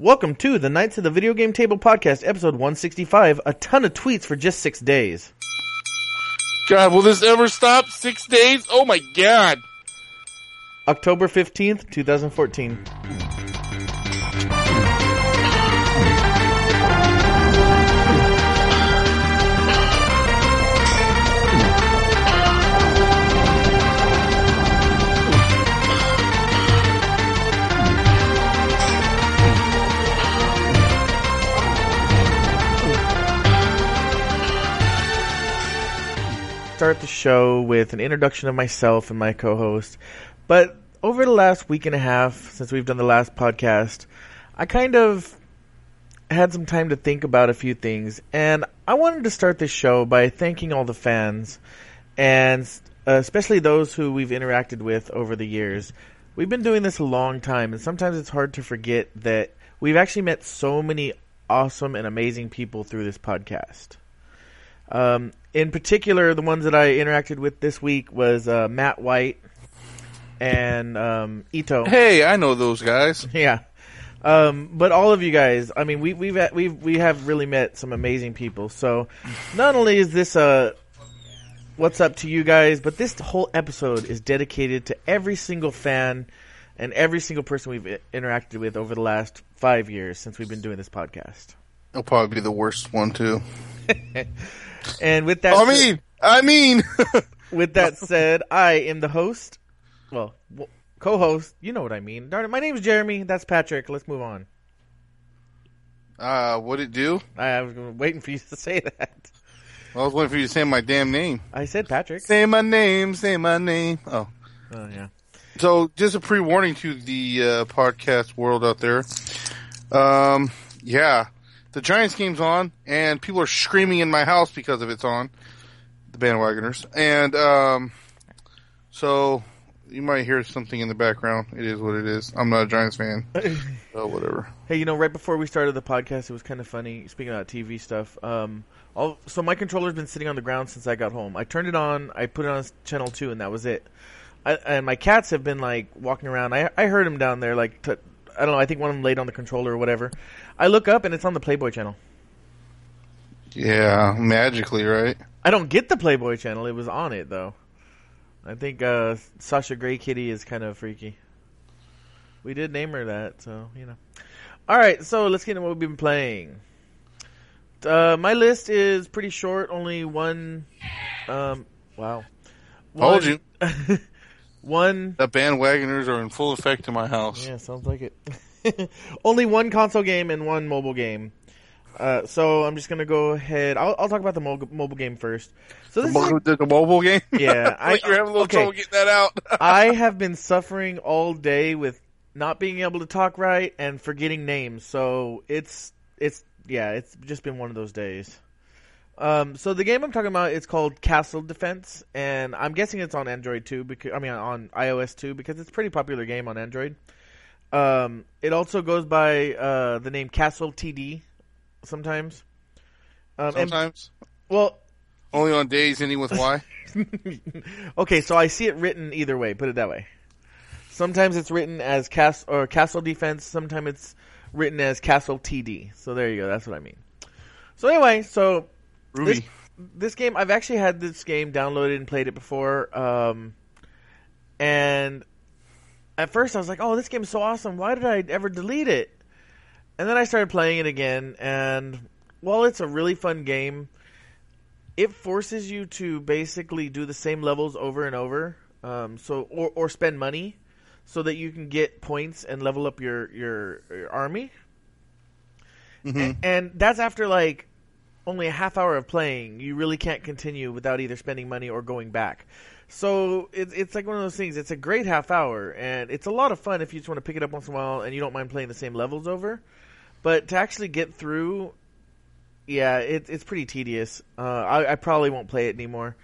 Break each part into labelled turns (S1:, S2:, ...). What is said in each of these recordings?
S1: Welcome to the Knights of the Video Game Table podcast, episode 165. A ton of tweets for just six days.
S2: God, will this ever stop? Six days? Oh my god.
S1: October 15th, 2014. Start the show with an introduction of myself and my co-host. But over the last week and a half since we've done the last podcast, I kind of had some time to think about a few things, and I wanted to start this show by thanking all the fans, and especially those who we've interacted with over the years. We've been doing this a long time, and sometimes it's hard to forget that we've actually met so many awesome and amazing people through this podcast. Um, in particular, the ones that I interacted with this week was uh, Matt White and um, Ito.
S2: Hey, I know those guys.
S1: Yeah. Um, but all of you guys, I mean, we, we've we've we have really met some amazing people. So, not only is this a what's up to you guys, but this whole episode is dedicated to every single fan and every single person we've interacted with over the last five years since we've been doing this podcast.
S2: It'll probably be the worst one too.
S1: And with that,
S2: I mean, I mean,
S1: with that said, I am the host. Well, co-host. You know what I mean. Darn it, my name's Jeremy. That's Patrick. Let's move on.
S2: uh, what'd it do?
S1: I was waiting for you to say that.
S2: I was waiting for you to say my damn name.
S1: I said Patrick.
S2: Say my name, say my name. Oh.
S1: Oh yeah.
S2: So, just a pre-warning to the uh, podcast world out there. Um, yeah, the Giants game's on, and people are screaming in my house because of it's on. The bandwagoners, and um, so you might hear something in the background. It is what it is. I'm not a Giants fan, so whatever.
S1: Hey, you know, right before we started the podcast, it was kind of funny. Speaking about TV stuff, um, all, so my controller's been sitting on the ground since I got home. I turned it on, I put it on channel two, and that was it. I, and my cats have been like walking around. I I heard them down there, like t- I don't know. I think one of them laid on the controller or whatever. I look up and it's on the Playboy channel.
S2: Yeah, magically, right?
S1: I don't get the Playboy channel. It was on it though. I think uh, Sasha Grey Kitty is kind of freaky. We did name her that, so you know. All right, so let's get into what we've been playing. Uh, my list is pretty short. Only one. Um, wow.
S2: Told you.
S1: one.
S2: The bandwagoners are in full effect in my house.
S1: Yeah, sounds like it. only one console game and one mobile game. Uh, so I'm just gonna go ahead. I'll, I'll talk about the mobile, mobile game first. So this is
S2: The, the mobile game.
S1: Yeah, I-
S2: Like you're having a little
S1: okay.
S2: trouble getting that out.
S1: I have been suffering all day with not being able to talk right and forgetting names. So it's it's yeah, it's just been one of those days. Um, so the game I'm talking about is called Castle Defense, and I'm guessing it's on Android too. Because I mean on iOS too, because it's a pretty popular game on Android. Um, it also goes by uh, the name Castle TD sometimes. Um, and-
S2: Sometimes
S1: well,
S2: only on days ending with Y.
S1: okay, so I see it written either way. Put it that way. Sometimes it's written as cast or castle defense. Sometimes it's written as castle TD. So there you go. That's what I mean. So anyway, so
S2: Ruby.
S1: this, this game I've actually had this game downloaded and played it before. Um, and at first I was like, "Oh, this game's so awesome! Why did I ever delete it?" And then I started playing it again, and while it's a really fun game, it forces you to basically do the same levels over and over. Um, so or or spend money so that you can get points and level up your your, your army.
S2: Mhm.
S1: And that's after like only a half hour of playing. You really can't continue without either spending money or going back. So it's it's like one of those things. It's a great half hour, and it's a lot of fun if you just want to pick it up once in a while and you don't mind playing the same levels over. But to actually get through, yeah, it, it's pretty tedious. Uh, I, I probably won't play it anymore.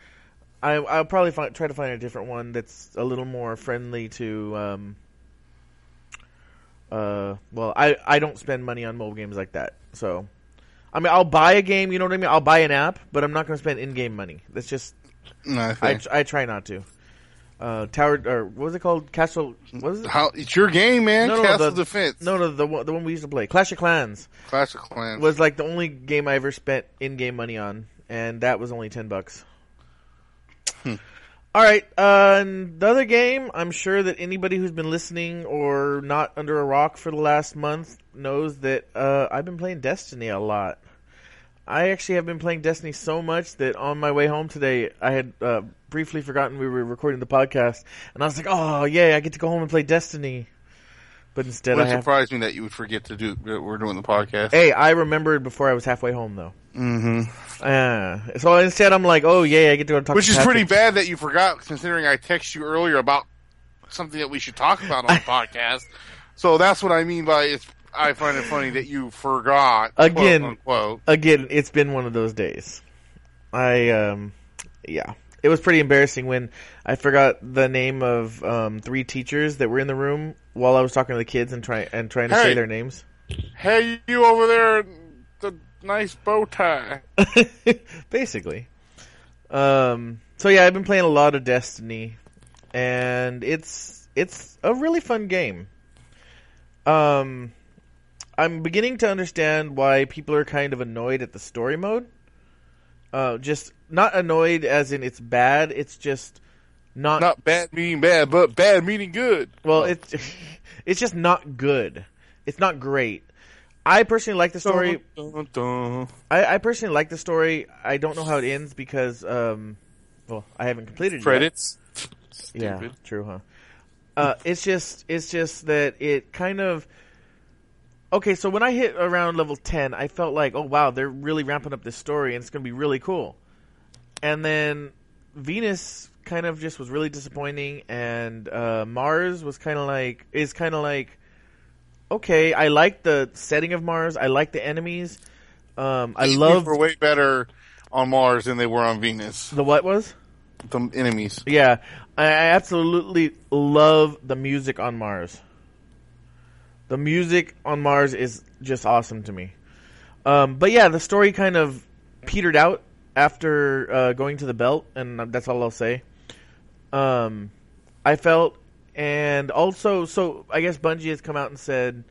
S1: I, I'll probably find, try to find a different one that's a little more friendly to. Um, uh, well, I, I don't spend money on mobile games like that. So, I mean, I'll buy a game. You know what I mean? I'll buy an app, but I'm not going to spend in-game money. That's just
S2: No, I
S1: I, I try not to. uh, Tower or what was it called? Castle. What was it?
S2: How it's your game, man.
S1: No, no,
S2: Castle
S1: the-
S2: Defense.
S1: No, no, the one, the one we used to play, Clash of Clans,
S2: Clash of Clans.
S1: was like the only game I ever spent in-game money on, and that was only ten bucks.
S2: Hmm.
S1: All right, uh, the other game, I'm sure that anybody who's been listening or not under a rock for the last month knows that uh, I've been playing Destiny a lot. I actually have been playing Destiny so much that on my way home today, I had uh, briefly forgotten we were recording the podcast, and I was like, "Oh, yeah, I get to go home and play Destiny." But instead, I
S2: Wouldn't
S1: have.
S2: me that you would forget to do. that We're doing the podcast.
S1: Hey, I remembered before I was halfway home, though.
S2: hmm
S1: Uh, so instead, I'm like, "Oh, yeah, I get to go talk."
S2: Which
S1: to
S2: is
S1: Patrick.
S2: pretty bad that you forgot, considering I texted you earlier about something that we should talk about on the podcast. So that's what I mean by it's. I find it funny that you forgot
S1: Again.
S2: Quote, unquote.
S1: Again, it's been one of those days. I, um, yeah, it was pretty embarrassing when I forgot the name of um, three teachers that were in the room while I was talking to the kids and trying and trying to say their names.
S2: Hey, you over there, the nice bow tie.
S1: Basically. Um, so yeah, I've been playing a lot of Destiny, and it's it's a really fun game. Um, I'm beginning to understand why people are kind of annoyed at the story mode. Uh, just not annoyed as in it's bad. It's just not,
S2: Not bad meaning bad, but bad meaning good.
S1: well. It's it's just not good. It's not great. I personally like the story.
S2: Dun, dun, dun.
S1: I, I personally like the story. I don't know how it ends because, um, well, I haven't completed it. yet.
S2: Credits.
S1: Yeah, true, huh? Uh, it's just, it's just that it kind of. Okay, so when I hit around level ten, I felt like, oh wow, they're really ramping up this story, and it's going to be really cool. And then Venus kind of just was really disappointing, and uh, Mars was kind of like is kind of like, okay, I like the setting of Mars, I like the enemies, um, I love
S2: were way better on Mars than they were on Venus.
S1: the what was.
S2: The enemies.
S1: Yeah, I absolutely love the music on Mars. The music on Mars is just awesome to me. Um, but yeah, the story kind of petered out after uh, going to the belt, and that's all I'll say. Um, I felt, and also, so I guess Bungie has come out and said,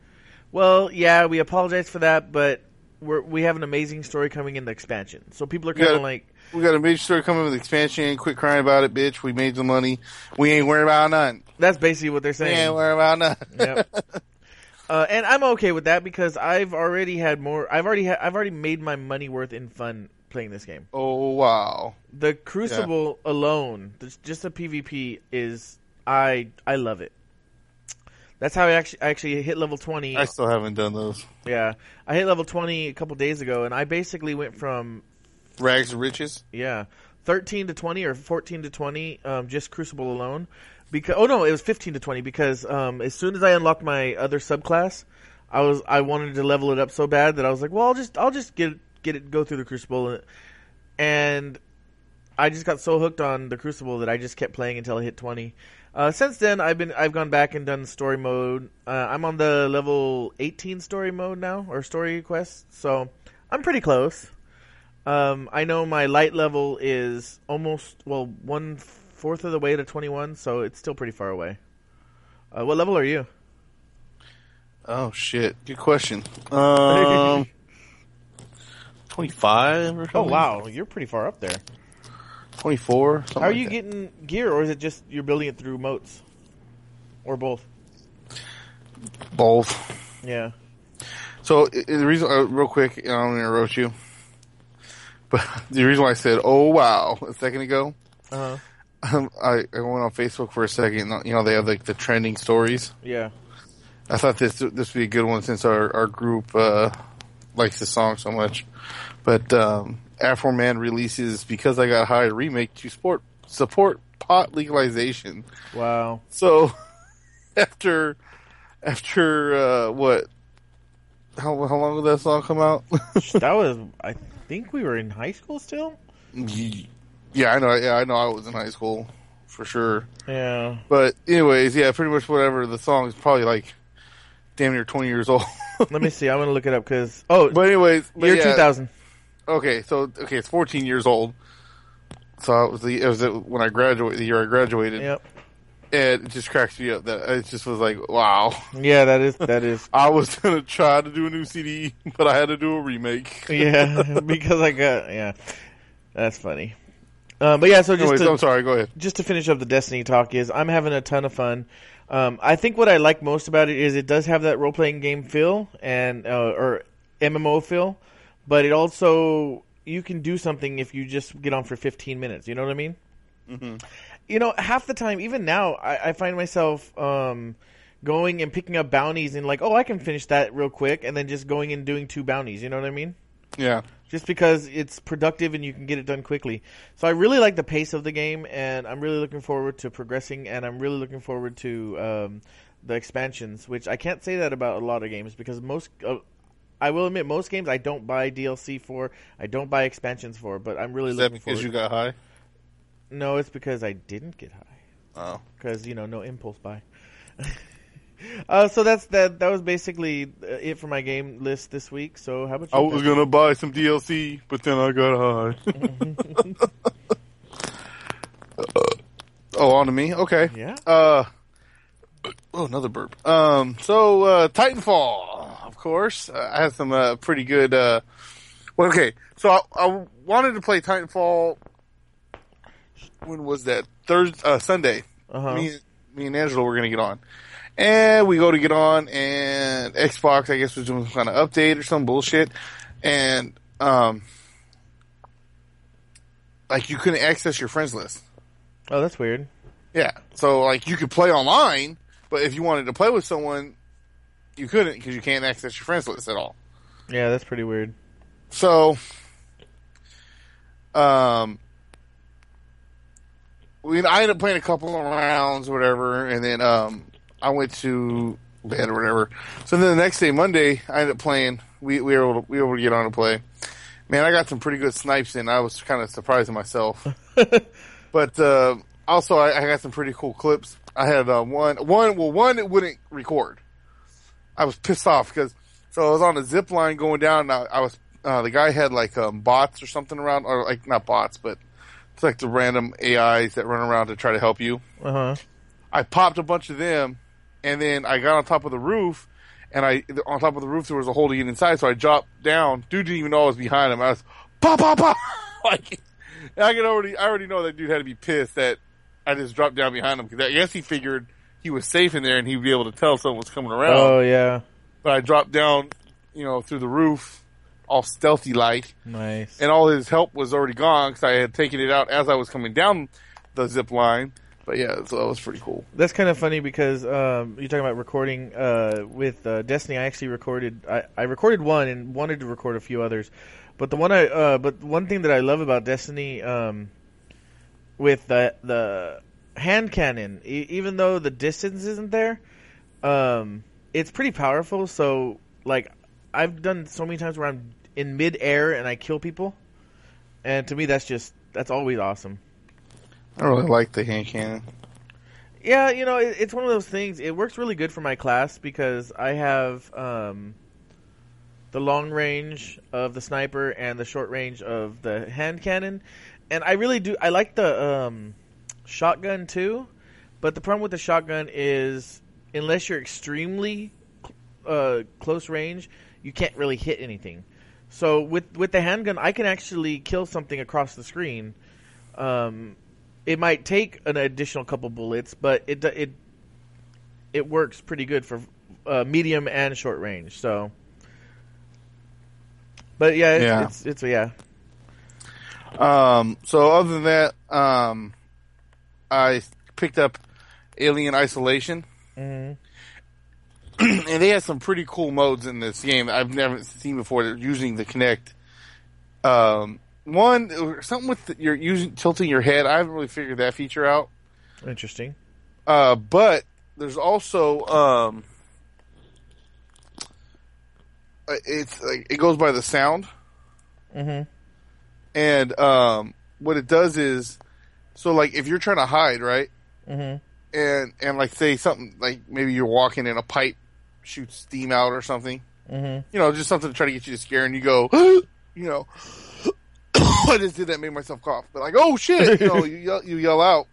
S1: "Well, yeah, we apologize for that, but we're, we have an amazing story coming in the expansion." So people are kind of like,
S2: We got a major story coming with the expansion. Quit crying about it, bitch. We made the money. We ain't worried about none."
S1: "That's basically what they're saying.
S2: We ain't worried about none.
S1: Yep. Uh, and I'm okay with that because I've already had more. I've already ha- I've already made my money worth in fun playing this game.
S2: oh wow.
S1: The Crucible alone, just the PvP is I I love it. That's how I actually I actually hit level twenty.
S2: I still haven't done those.
S1: yeah, I hit level twenty a couple days ago, and I basically went from
S2: Rags to riches.
S1: yeah thirteen to twenty or fourteen to twenty, um, just Crucible alone. Because oh no, it was fifteen to twenty because um, as soon as I unlocked my other subclass, I was I wanted to level it up so bad that I was like, well, I'll just I'll just get get it go through the Crucible, and I just got so hooked on the Crucible that I just kept playing until I hit twenty. Uh, since then, I've been I've gone back and done story mode. Uh, I'm on the level eighteen story mode now or story quest, so I'm pretty close. Um, I know my light level is almost well one fourth of the way to twenty one, so it's still pretty far away. Uh, what level are you?
S2: Oh shit. Good question. Um, twenty five or something.
S1: Oh wow, you're pretty far up there.
S2: Twenty four.
S1: How are you getting gear, or is it just you're building it through motes, or both?
S2: both?
S1: Yeah.
S2: So the reason, uh, real quick, I don't interrupt you, but the reason why I said "oh wow" a second ago,
S1: Uh huh.
S2: Um, I, I went on Facebook for a second. You know, they have like the trending stories.
S1: Yeah.
S2: I thought this this would be a good one since our our group uh, likes the song so much. But um, Afroman releases because I got high remake to support support pot legalization.
S1: Wow.
S2: So after after uh, what? How how long did that song come out?
S1: that was. I think we were in high school still.
S2: Yeah, I know. Yeah, I know. I was in high school for sure.
S1: Yeah.
S2: But anyways, yeah, pretty much whatever. The song is probably like damn near twenty years old.
S1: Let me see. I'm gonna look it up because oh,
S2: But anyways, but
S1: year
S2: yeah,
S1: 2000.
S2: Okay, so okay, it's 14 years old. So it was the it was when I graduated, the year I graduated.
S1: Yep.
S2: and it just cracks me up that it just was like, wow.
S1: Yeah, that is that is.
S2: I was gonna try to do a new CD, but I had to do a remake.
S1: yeah, because I got yeah, that's funny. Um, but yeah, so just
S2: Anyways,
S1: to,
S2: I'm sorry. Go ahead.
S1: just to finish up the Destiny talk is I'm having a ton of fun. Um, I think what I like most about it is it does have that role playing game feel and uh, or MMO feel, but it also you can do something if you just get on for 15 minutes. You know what I mean?
S2: Mm-hmm.
S1: You know, half the time, even now, I, I find myself um, going and picking up bounties and like, oh, I can finish that real quick, and then just going and doing two bounties. You know what I mean?
S2: Yeah.
S1: Just because it's productive and you can get it done quickly. So I really like the pace of the game, and I'm really looking forward to progressing, and I'm really looking forward to um, the expansions, which I can't say that about a lot of games because most. Uh, I will admit, most games I don't buy DLC for. I don't buy expansions for, but I'm really
S2: Is that
S1: looking
S2: because
S1: forward.
S2: you got high?
S1: No, it's because I didn't get high.
S2: Oh.
S1: Because you know, no impulse buy. uh, so that's that. That was basically uh, it for my game list this week. So how about you?
S2: I was gonna buy some DLC, but then I got high. oh, on to me. Okay.
S1: Yeah.
S2: Uh. Oh, another burp. Um. So, uh, Titanfall, of course, uh, I had some uh, pretty good. Uh, well, okay. So I, I wanted to play Titanfall. When was that? Thursday, uh, Sunday.
S1: Uh-huh.
S2: Me, me and Angela were gonna get on, and we go to get on, and Xbox, I guess, was doing some kind of update or some bullshit, and um, like you couldn't access your friends list.
S1: Oh, that's weird.
S2: Yeah, so like you could play online, but if you wanted to play with someone, you couldn't because you can't access your friends list at all.
S1: Yeah, that's pretty weird.
S2: So, um, we I ended up playing a couple of rounds, or whatever, and then um, I went to bed or whatever. So then the next day, Monday, I ended up playing. We we were able to, we were able to get on and play. Man, I got some pretty good snipes in. I was kind of surprised at myself, but uh, also I, I got some pretty cool clips. I had uh, one one well one it wouldn't record. I was pissed off because so I was on a zip line going down. And I, I was uh, the guy had like um, bots or something around, or like not bots, but it's like the random AIs that run around to try to help you.
S1: Uh huh.
S2: I popped a bunch of them, and then I got on top of the roof, and I on top of the roof there was a hole to get inside, so I dropped down. Dude didn't even know I was behind him. I was pop pop pop, like I could already I already know that dude had to be pissed that I just dropped down behind him because I guess he figured he was safe in there and he'd be able to tell someone was coming around.
S1: Oh yeah.
S2: But I dropped down, you know, through the roof, all stealthy like,
S1: Nice.
S2: and all his help was already gone because I had taken it out as I was coming down the zip line. But yeah, so that was pretty cool.
S1: That's kind of funny because um, you're talking about recording uh, with uh, Destiny. I actually recorded. I, I recorded one and wanted to record a few others, but the one I uh, but one thing that I love about Destiny um, with the the hand cannon, e- even though the distance isn't there, um, it's pretty powerful. So like I've done so many times where I'm in mid air and I kill people, and to me that's just that's always awesome.
S2: I really like the hand cannon.
S1: Yeah, you know, it, it's one of those things. It works really good for my class because I have um, the long range of the sniper and the short range of the hand cannon, and I really do. I like the um, shotgun too, but the problem with the shotgun is unless you're extremely uh, close range, you can't really hit anything. So with with the handgun, I can actually kill something across the screen. Um, it might take an additional couple bullets, but it it it works pretty good for uh, medium and short range. So, but yeah, it's,
S2: Yeah.
S1: it's it's yeah.
S2: Um, so other than that, um, I picked up Alien Isolation,
S1: hmm
S2: and they had some pretty cool modes in this game that I've never seen before. They're using the Kinect. Um, one something with the, you're using tilting your head. I haven't really figured that feature out.
S1: Interesting.
S2: Uh, but there's also um, uh, it's like it goes by the sound,
S1: hmm
S2: and um, what it does is, so like if you're trying to hide, right,
S1: hmm
S2: and and like say something like maybe you're walking and a pipe shoots steam out or something,
S1: hmm
S2: you know, just something to try to get you to scare, and you go, you know, I just did that, made myself cough, but like, oh shit, you know, you yell, you yell out.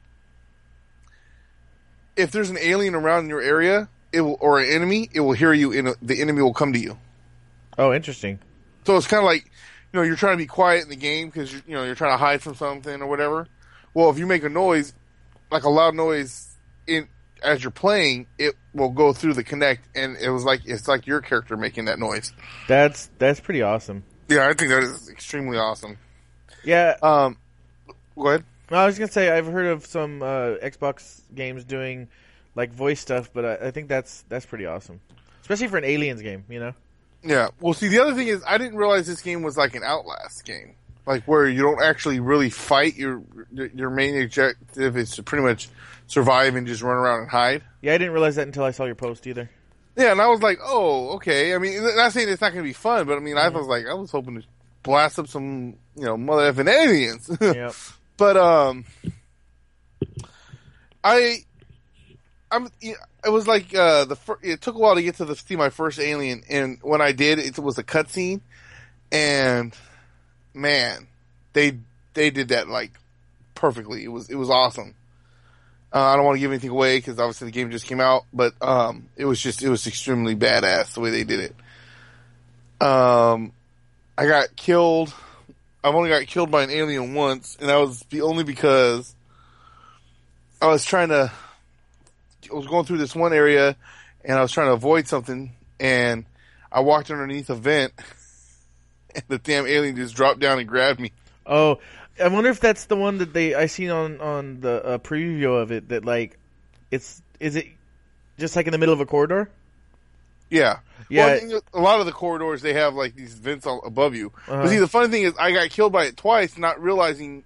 S2: if there's an alien around in your area, it will or an enemy, it will hear you, and uh, the enemy will come to you.
S1: Oh, interesting.
S2: So it's kind of like, you know, you're trying to be quiet in the game because you know you're trying to hide from something or whatever. Well, if you make a noise, like a loud noise in as you're playing, it will go through the Kinect, and it was like it's like your character making that noise.
S1: That's that's pretty awesome.
S2: Yeah, I think that is extremely awesome.
S1: Yeah,
S2: Um, go ahead.
S1: no, I was gonna say I've heard of some uh, Xbox games doing like voice stuff, but I, I think that's that's pretty awesome, especially for an Aliens game. You know?
S2: Yeah. Well, see, the other thing is, I didn't realize this game was like an Outlast game, like where you don't actually really fight. Your your main objective is to pretty much survive and just run around and hide.
S1: Yeah, I didn't realize that until I saw your post either.
S2: Yeah, and I was like, oh, okay. I mean, not saying it's not going to be fun, but I mean, I was like, I was hoping to blast up some, you know, mother effing aliens.
S1: Yep.
S2: but um, I, I'm. It was like uh, the fir- it took a while to get to the see my first alien, and when I did, it was a cutscene, and man, they they did that like perfectly. It was it was awesome. Uh, I don't want to give anything away because obviously the game just came out, but um, it was just it was extremely badass the way they did it. Um, I got killed. I've only got killed by an alien once, and that was the only because I was trying to. I was going through this one area, and I was trying to avoid something, and I walked underneath a vent, and the damn alien just dropped down and grabbed me.
S1: Oh, I wonder if that's the one that they I seen on on the uh, preview of it. That like, it's is it just like in the middle of a corridor?
S2: Yeah.
S1: Yeah.
S2: Well, a lot of the corridors they have like these vents all above you.
S1: Uh-huh.
S2: But see, the funny thing is, I got killed by it twice, not realizing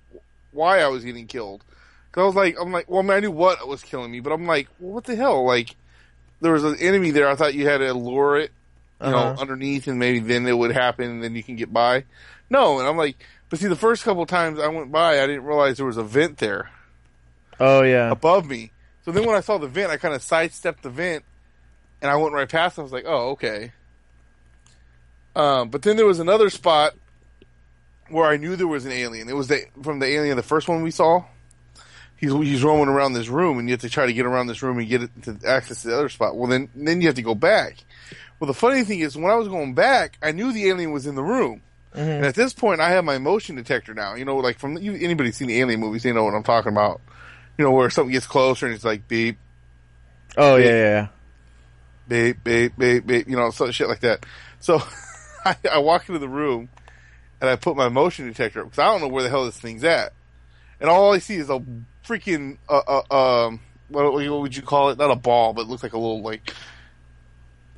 S2: why I was getting killed. Cause I was like, I'm like, well, I, mean, I knew what was killing me, but I'm like, well, what the hell? Like, there was an enemy there. I thought you had to lure it, you
S1: Uh-huh.
S2: know, underneath, and maybe then it would happen, and then you can get by. No, and I'm like, but see, the first couple times I went by, I didn't realize there was a vent there
S1: Oh yeah.
S2: above me. So then when I saw the vent, I kind of sidestepped the vent, and I went right past. it. I was like, "Oh, okay." Um, but then there was another spot where I knew there was an alien. It was the, from the alien, the first one we saw. He's he's roaming around this room, and you have to try to get around this room and get it to access the other spot. Well, then then you have to go back. Well, the funny thing is, when I was going back, I knew the alien was in the room. And at this point, I have my motion detector now. You know, like from you, anybody seen the alien movies, they know what I'm talking about. You know, where something gets closer and it's like beep,
S1: Oh yeah, yeah, yeah.
S2: Beep, babe, babe, beep, you know, so shit like that. So I, I walk into the room and I put my motion detector up because I don't know where the hell this thing's at. And all I see is a freaking, uh, uh, um, what, what would you call it? Not a ball, but it looks like a little, like,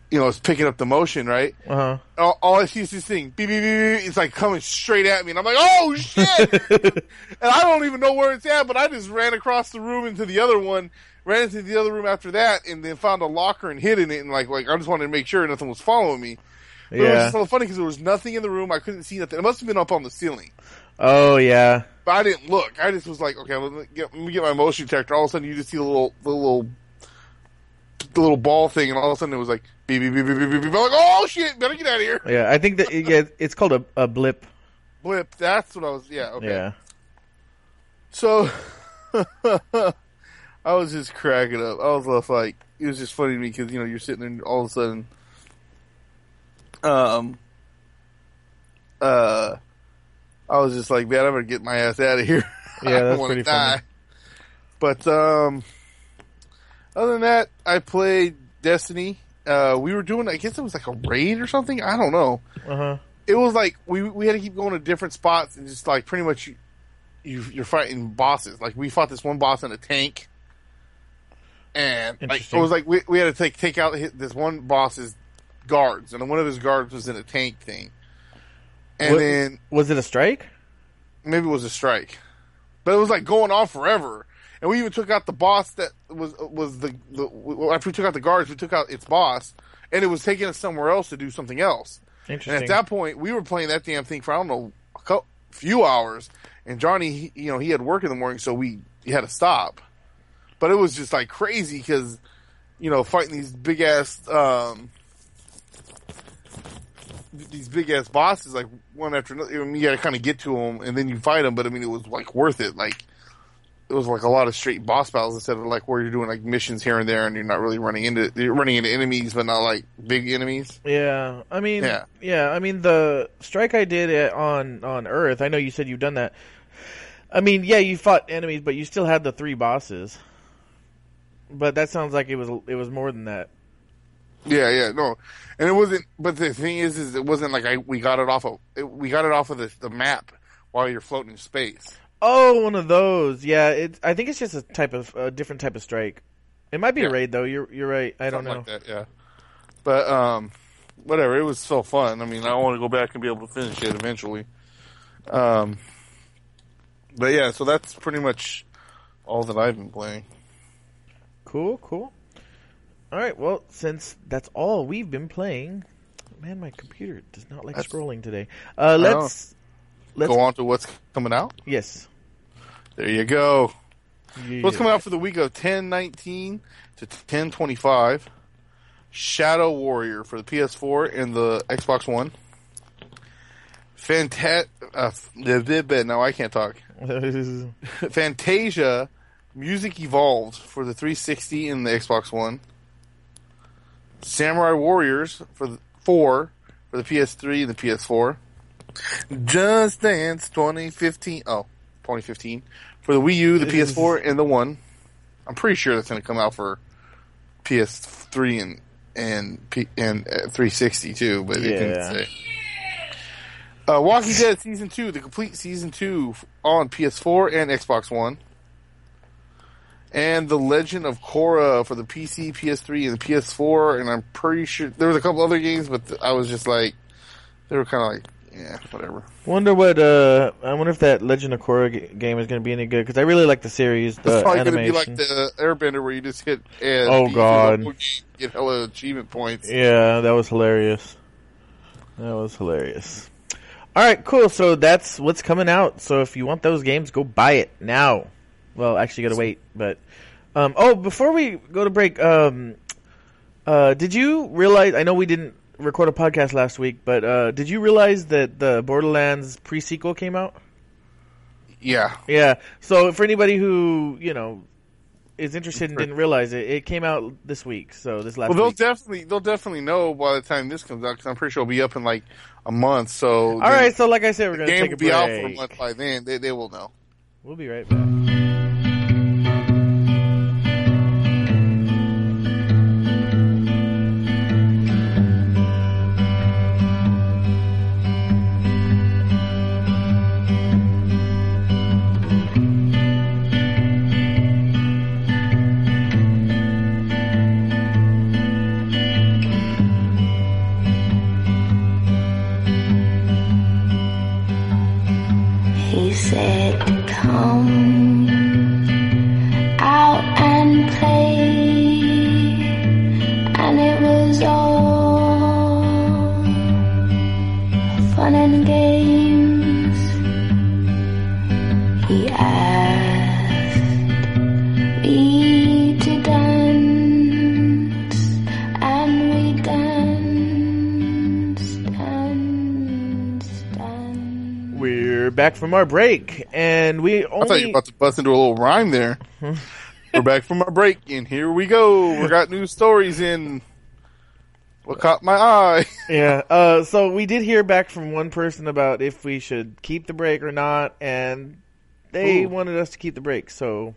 S2: you know, it's picking up the motion, right?
S1: Uh huh.
S2: all, all I see is this thing. Beep, beep, beep, beep. It's like coming straight at me. And I'm like, oh shit! and I don't even know where it's at, but I just ran across the room into the other one, ran into the other room after that, and then found a locker and hid in it. And like, like I just wanted to make sure nothing was following me. But it was
S1: Yeah.
S2: just so funny because there was nothing in the room. I couldn't see nothing. It must have been up on the ceiling.
S1: Oh yeah.
S2: But I didn't look. I just was like, okay, let me get, let me get my motion detector. All of a sudden, you just see the little, the little, the little ball thing, and all of a sudden it was like beep beep beep beep beep beep. beep. I'm like, oh shit, better get out of here.
S1: Yeah. I think that yeah, it's called a, a blip.
S2: Blip. That's what I was. Yeah. Okay.
S1: Yeah.
S2: So I was just cracking up. I was like, it was just funny to me because you know you're sitting there and all of a sudden, um, uh, I was just like, man, I'm gonna get my ass out of here.
S1: Yeah,
S2: I don't
S1: that's pretty funny.
S2: But um, other than that, I played Destiny. Uh, we were doing, I guess it was like a raid or something. I don't know
S1: Uh huh.
S2: it was like we we had to keep going to different spots and just like pretty much you, you you're fighting bosses. Like we fought this one boss in a tank, and like it was like we we had to take take out his- this one boss's guards, and one of his guards was in a tank thing, and
S1: What-
S2: then
S1: Was it a strike?
S2: maybe it was a strike, but it was like going on forever. And we even took out the boss that was was the, the after we took out the guards, we took out its boss, and it was taking us somewhere else to do something else. And at that point, we were playing that damn thing for I don't know a couple, few hours. And Johnny, he, you know, he had work in the morning, so we he had to stop. But it was just like crazy because, you know, fighting these big ass, um, these big ass bosses, like one after another. I mean, you got to kind of get to them, and then you fight them. But I mean, it was like worth it. Like, it was like a lot of straight boss battles instead of like where you're doing like missions here and there, and you're not really running into you're running into enemies, but not like big enemies.
S1: Yeah, I mean,
S2: Yeah.
S1: yeah, I mean the strike I did it on on Earth. I know you said you've done that. I mean, yeah, you fought enemies, but you still had the three bosses. But that sounds like it was it was more than that.
S2: Yeah, yeah, no, and it wasn't. But the thing is, is it wasn't like I we got it off of it, we got it off of the, the map while you're floating in space.
S1: Oh, one of those. Yeah, it. I think it's just a type of a different type of strike. It might be a raid though. You're you're right. I don't know.
S2: like that, yeah. But um, whatever. It was so fun. I mean, I want to go back and be able to finish it eventually. Um, but yeah, so that's pretty much all that I've been playing.
S1: Cool, cool. All right. Well, since that's all we've been playing, man, my computer does not like
S2: That's-
S1: scrolling today. Uh, let's let's
S2: Go on to what's coming out.
S1: yes.
S2: There you go.
S1: Yeah.
S2: What's coming out for the week of ten nineteen to ten twenty five? Shadow Warrior for the PS4 and the Xbox One. Fanta- uh, now I can't talk. Fantasia Music Evolved for the 360 and the Xbox One. Samurai Warriors for the 4 for the PS3 and the PS4. Just Dance 2015. Oh, 2015 for the Wii U, the PS4, and the One. I'm pretty sure that's going to come out for PS3 and and P- and uh, 360 too, but
S1: Yeah.
S2: Uh, Walking Dead season two, the complete season two on PS4 and Xbox One, and The Legend of Korra for the PC, PS3, and the PS4. And I'm pretty sure there was a couple other games, but th- I was just like, they were kind of like, yeah, whatever.
S1: Wonder what? Uh, I wonder if that Legend of Korra g- game is going to be any good because I really like the series, the
S2: It's probably going to be like the Airbender where you just hit. Uh,
S1: Oh, God.
S2: the whole game, Get hella achievement points.
S1: Yeah, that was hilarious. That was hilarious. All right, cool. So that's what's coming out. So if you want those games, go buy it now. Well, actually, got to wait. But um, oh, before we go to break, um, uh, did you realize? I know we didn't record a podcast last week, but uh, did you realize that the Borderlands pre sequel came out?
S2: Yeah,
S1: Yeah. So for anybody who you know is interested and didn't realize it, it came out this week. So this last
S2: well, they'll
S1: week.
S2: definitely they'll definitely know by the time this comes out because I'm pretty sure it'll be up in like a month. So
S1: All right. So like I said, we're gonna take a break.
S2: game will be out for a month by then. They they will know.
S1: We'll be right back. From our break, and we only...
S2: I thought you were about to bust into a little rhyme there. We're back from our break, and here we go. We got new stories in. What caught my eye?
S1: yeah. Uh, so we did hear back from one person about if we should keep the break or not, and they
S2: Ooh.
S1: wanted us to keep the break. So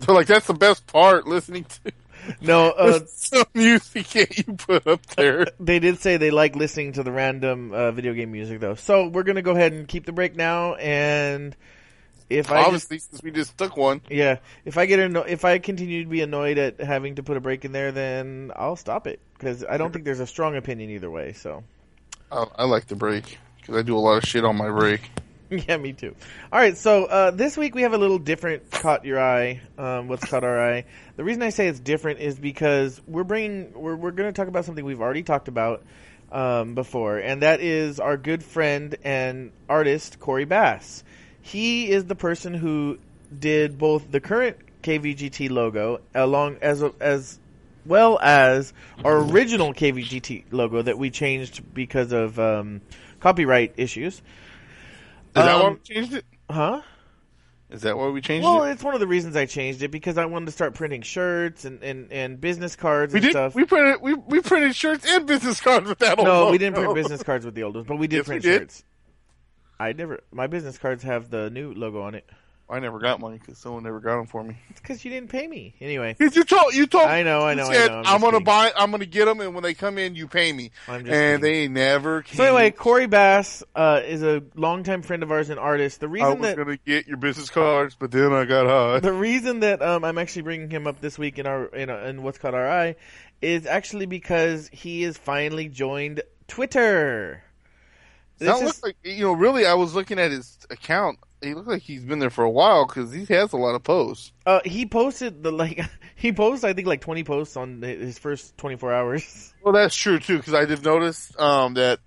S2: So like that's the best part. Listening to
S1: no, uh,
S2: some music you put up there.
S1: they did say they like listening to the random uh, video game music though. So we're gonna go ahead and keep the break now, and if I just
S2: Obviously, since we just took one.
S1: Yeah, if I get anno- if I continue to be annoyed at having to put a break in there, then I'll stop it because I don't think there's a strong opinion either way. So,
S2: I, I like the break because I do a lot of shit on my break.
S1: yeah, me too. All right, so uh, this week we have a little different caught your eye. Um, what's caught our eye? The reason I say it's different is because we're bringing we're we're going to talk about something we've already talked about um, before, and that is our good friend and artist Corey Bass. He is the person who did both the current KVGT logo along as as well as our original KVGT logo that we changed because of um, copyright issues.
S2: Is that why
S1: Um,
S2: we changed it?
S1: Huh?
S2: Is that why we changed
S1: Well,
S2: it?
S1: Well, it's one of the reasons I changed it because I wanted to start printing shirts and, and, and business cards
S2: We
S1: and
S2: did.
S1: stuff.
S2: We printed. We we printed shirts and business cards with that.
S1: no,
S2: old
S1: we didn't print business cards with the old ones, but we did
S2: Yes, we
S1: print
S2: did.
S1: shirts. I never. My business cards have the new logo on it.
S2: I never got mine because someone never got them for me.
S1: It's because you didn't pay me. Anyway,
S2: you told you told.
S1: I know, I know, I know. I'm,
S2: I'm, gonna
S1: kidding.
S2: buy. I'm gonna get them, and when they come in, you pay me. And
S1: kidding.
S2: they never came.
S1: so anyway, Corey Bass uh, is a longtime friend of ours and artist. The reason I
S2: was
S1: that
S2: gonna get your business cards, but then I got high.
S1: the reason that um, I'm actually bringing him up this week in our in, our, in what's called our eye is actually because he has finally joined Twitter.
S2: That looks like you know. Really, I was looking at his account. He looks like he's been there for a while because he has a lot of posts.
S1: uh, he posted the like he posted I think like 20 posts on his first 24 hours.
S2: Well, that's true too because I did notice um, that.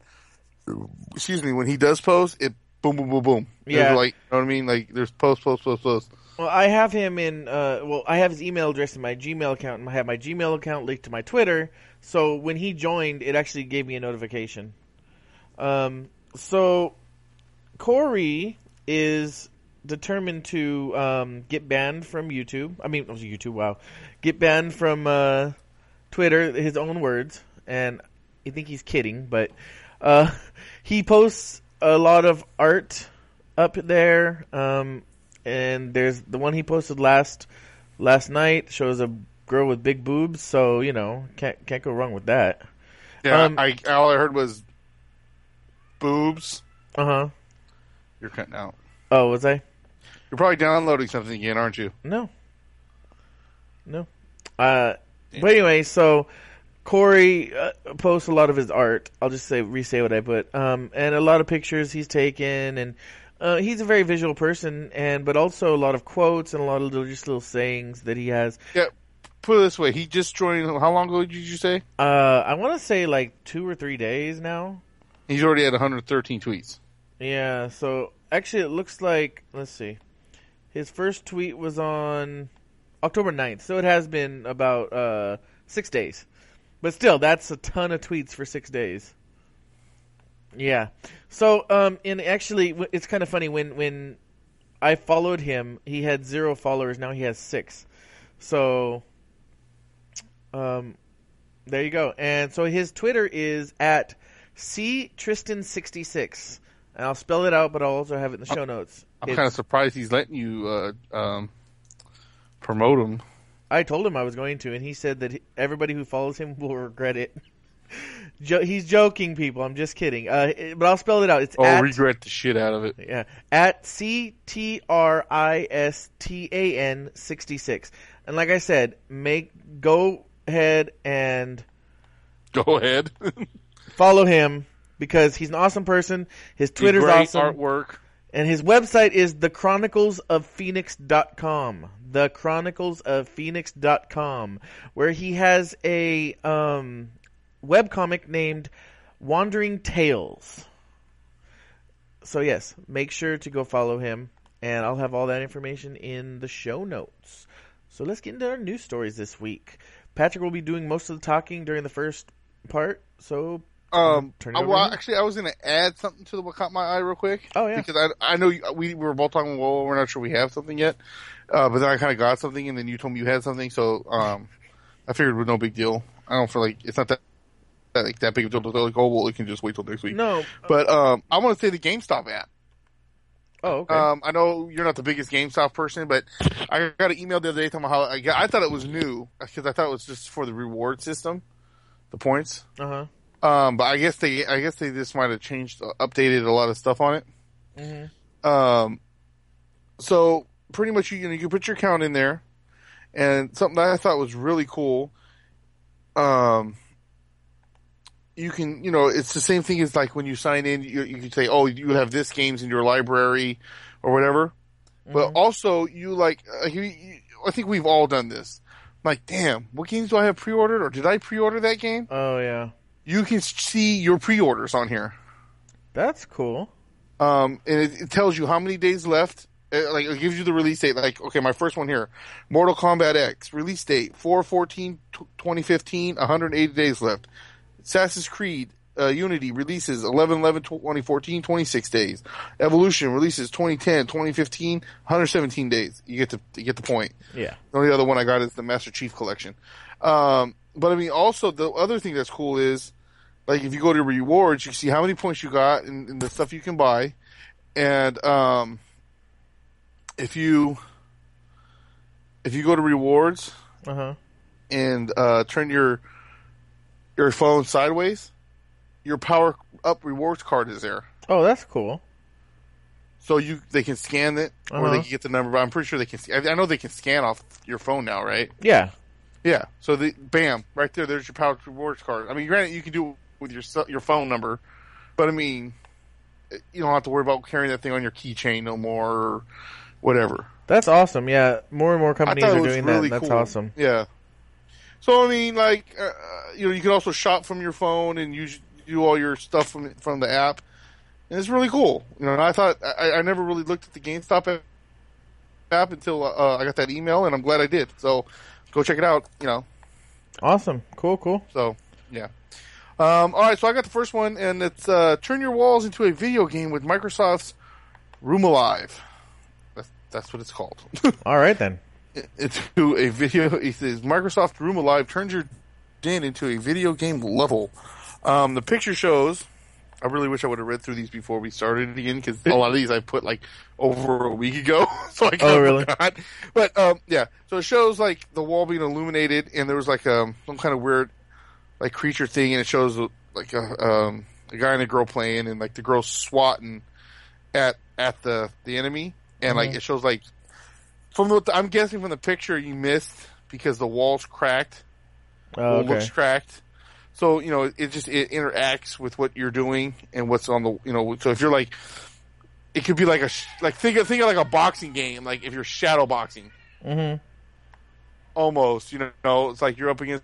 S2: Excuse me. When he does post, it boom, boom, boom, boom. There's
S1: Yeah.
S2: like you know what I mean. Like there's post, post, post, post.
S1: Well, I have him in. Uh, well, I have his email address in my Gmail account, and I have my Gmail account linked to my Twitter. So when he joined, it actually gave me a notification. Um, so Corey is determined to um, get banned from YouTube. I mean, it was YouTube. Wow, get banned from uh, Twitter. His own words, and I think he's kidding, but uh, he posts a lot of art up there. Um, and there's the one he posted last last night shows a girl with big boobs. So you know, can't can't go wrong with that.
S2: Yeah,
S1: Um,
S2: I all I heard was boobs.
S1: Uh huh.
S2: You're cutting out.
S1: Oh, was I?
S2: You're probably downloading something again, aren't you?
S1: No. No. Uh, but anyway, so Corey uh, posts a lot of his art. I'll just say re-say what I put. Um, and a lot of pictures he's taken, and uh, he's a very visual person, and but also a lot of quotes and a lot of little, just little sayings that he has.
S2: Yeah. Put it this way: he just joined. How long ago did you say?
S1: Uh, I want to say like two or three days now.
S2: He's already had 113 tweets.
S1: Yeah, so actually it looks like let's see. His first tweet was on October 9th, so it has been about uh 6 days. But still, that's a ton of tweets for 6 days. Yeah. So um and actually it's kind of funny when when I followed him, he had 0 followers, now he has 6. So um there you go. And so his Twitter is at C Tristan sixty six, and I'll spell it out, but I'll also have it in the show notes.
S2: I'm
S1: It's-
S2: kind of surprised he's letting you uh, um, promote him.
S1: I told him I was going to, and he said that everybody who follows him will regret it. Jo- he's joking, people. I'm just kidding. Uh, it- but I'll spell it out. It's
S2: Oh,
S1: at
S2: regret the shit out of it.
S1: yeah at C T R I S T A N sixty six. And like I said, make go ahead and
S2: Go ahead.
S1: follow him because he's an awesome person. His Twitter's
S2: Great
S1: awesome.
S2: artwork.
S1: And his website is thechroniclesoffphoenix.com. Thechroniclesoffphoenix.com, where he has a um, webcomic named Wandering Tales. So, yes, make sure to go follow him, and I'll have all that information in the show notes. So, let's get into our news stories this week. Patrick will be doing most of the talking during the first part, so
S2: Um,
S1: Turn it
S2: I-
S1: over
S2: well, actually, I was going to add something to the what caught my eye real quick.
S1: Oh, yeah.
S2: because I I know you, we were both talking. Well, we're not sure we have something yet, uh, but then I kind of got something, and then you told me you had something, so um, I figured it was no big deal. I don't feel like it's not that. that Like that big of a deal. Like, oh, well, it can just wait till next week.
S1: no.
S2: But um, I want to say the GameStop app.
S1: Oh, okay.
S2: Um, I know you're not the biggest GameStop person, but I got an email the other day talking about how I, got, I thought it was new because I thought it was just for the reward system, the points.
S1: Uh huh.
S2: Um, but I guess they, I guess they just might have changed, uh, updated a lot of stuff on it.
S1: Mhm.
S2: Um, so pretty much you, you know you put your account in there, and something that I thought was really cool. Um, you can you know it's the same thing as like when you sign in, you, you can say, oh, you have this games in your library or whatever. But also you like, uh, you, you, I think we've all done this. Like, damn, what games do I have pre-ordered, or did I pre-order that game?
S1: Oh, yeah.
S2: You can see your pre-orders on here.
S1: That's cool.
S2: um, and it, it tells you how many days left. Uh, like it gives you the release date. Like okay, my first one here, Mortal Kombat X release date 4 14 2015, 180 days left. Assassin's Creed uh, Unity releases 11 11 2014, 26 days. Evolution releases 2010, 2015, 117 days. You get the you get the point.
S1: Yeah.
S2: The only other one I got is the Master Chief Collection. Um, but I mean, also the other thing that's cool is, like, if you go to rewards, you see how many points you got and, and the stuff you can buy, and um, if you if you go to rewards
S1: Uh huh.
S2: and uh, turn your your phone sideways, your power up rewards card is there.
S1: Oh, that's cool.
S2: So you they can scan it or they
S1: Uh-huh.
S2: can get the number. But I'm pretty sure they can. I I know they can scan off your phone now, right?
S1: Yeah.
S2: Yeah. So the bam, right there. There's your power rewards card. I mean, granted, you can do it with your your phone number, but I mean, you don't have to worry about carrying that thing on your keychain no more, or whatever.
S1: That's awesome. Yeah. More and more companies are doing
S2: really
S1: that. That's
S2: cool.
S1: awesome.
S2: Yeah. So I mean, like, uh, you know, you can also shop from your phone and use do all your stuff from from the app, and it's really cool. You know, and I thought I, I never really looked at the GameStop app- app until uh, I got that email, and I'm glad I did. So go check it out. You know,
S1: Awesome. Cool. Cool.
S2: so yeah. Um, all right, so I got the first one, and it's uh, turn your walls into a video game with Microsoft's Room Alive. That's that's what it's called.
S1: All right then.
S2: into a video. It says Microsoft Room Alive turns your den into a video game level. Um, the picture shows. I really wish I would have read through these before we started again because a lot of these I put like over a week ago, so I
S1: Oh, really?
S2: forgot. But um, yeah, so it shows like the wall being illuminated, and there was like um, some kind of weird like creature thing, and it shows like a um, a guy and a girl playing, and like the girl swatting at at the the enemy, and like
S1: Mhm.
S2: it shows like from what I'm guessing from the picture you missed because the walls cracked,
S1: Oh, okay.
S2: looks cracked. So you know it just it interacts with what you're doing and what's on the you know. So if you're like, it could be like a like think of think of like a boxing game. Like if you're shadow boxing,
S1: hmm
S2: almost you know it's like you're up against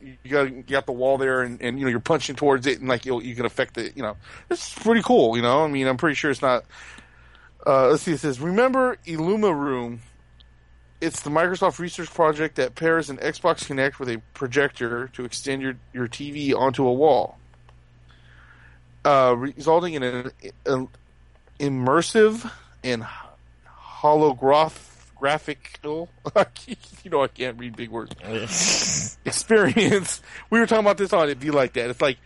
S2: you got you got the wall there and, and you know you're punching towards it and like you you can affect it you know it's pretty cool you know I mean I'm pretty sure it's not uh, let's see it says remember IllumiRoom it's the Microsoft research project that pairs an Xbox Kinect with a projector to extend your your TV onto a wall uh, resulting in an, an immersive and holograph graphical you know I can't read big words experience. We were talking about this on it be like that. It's like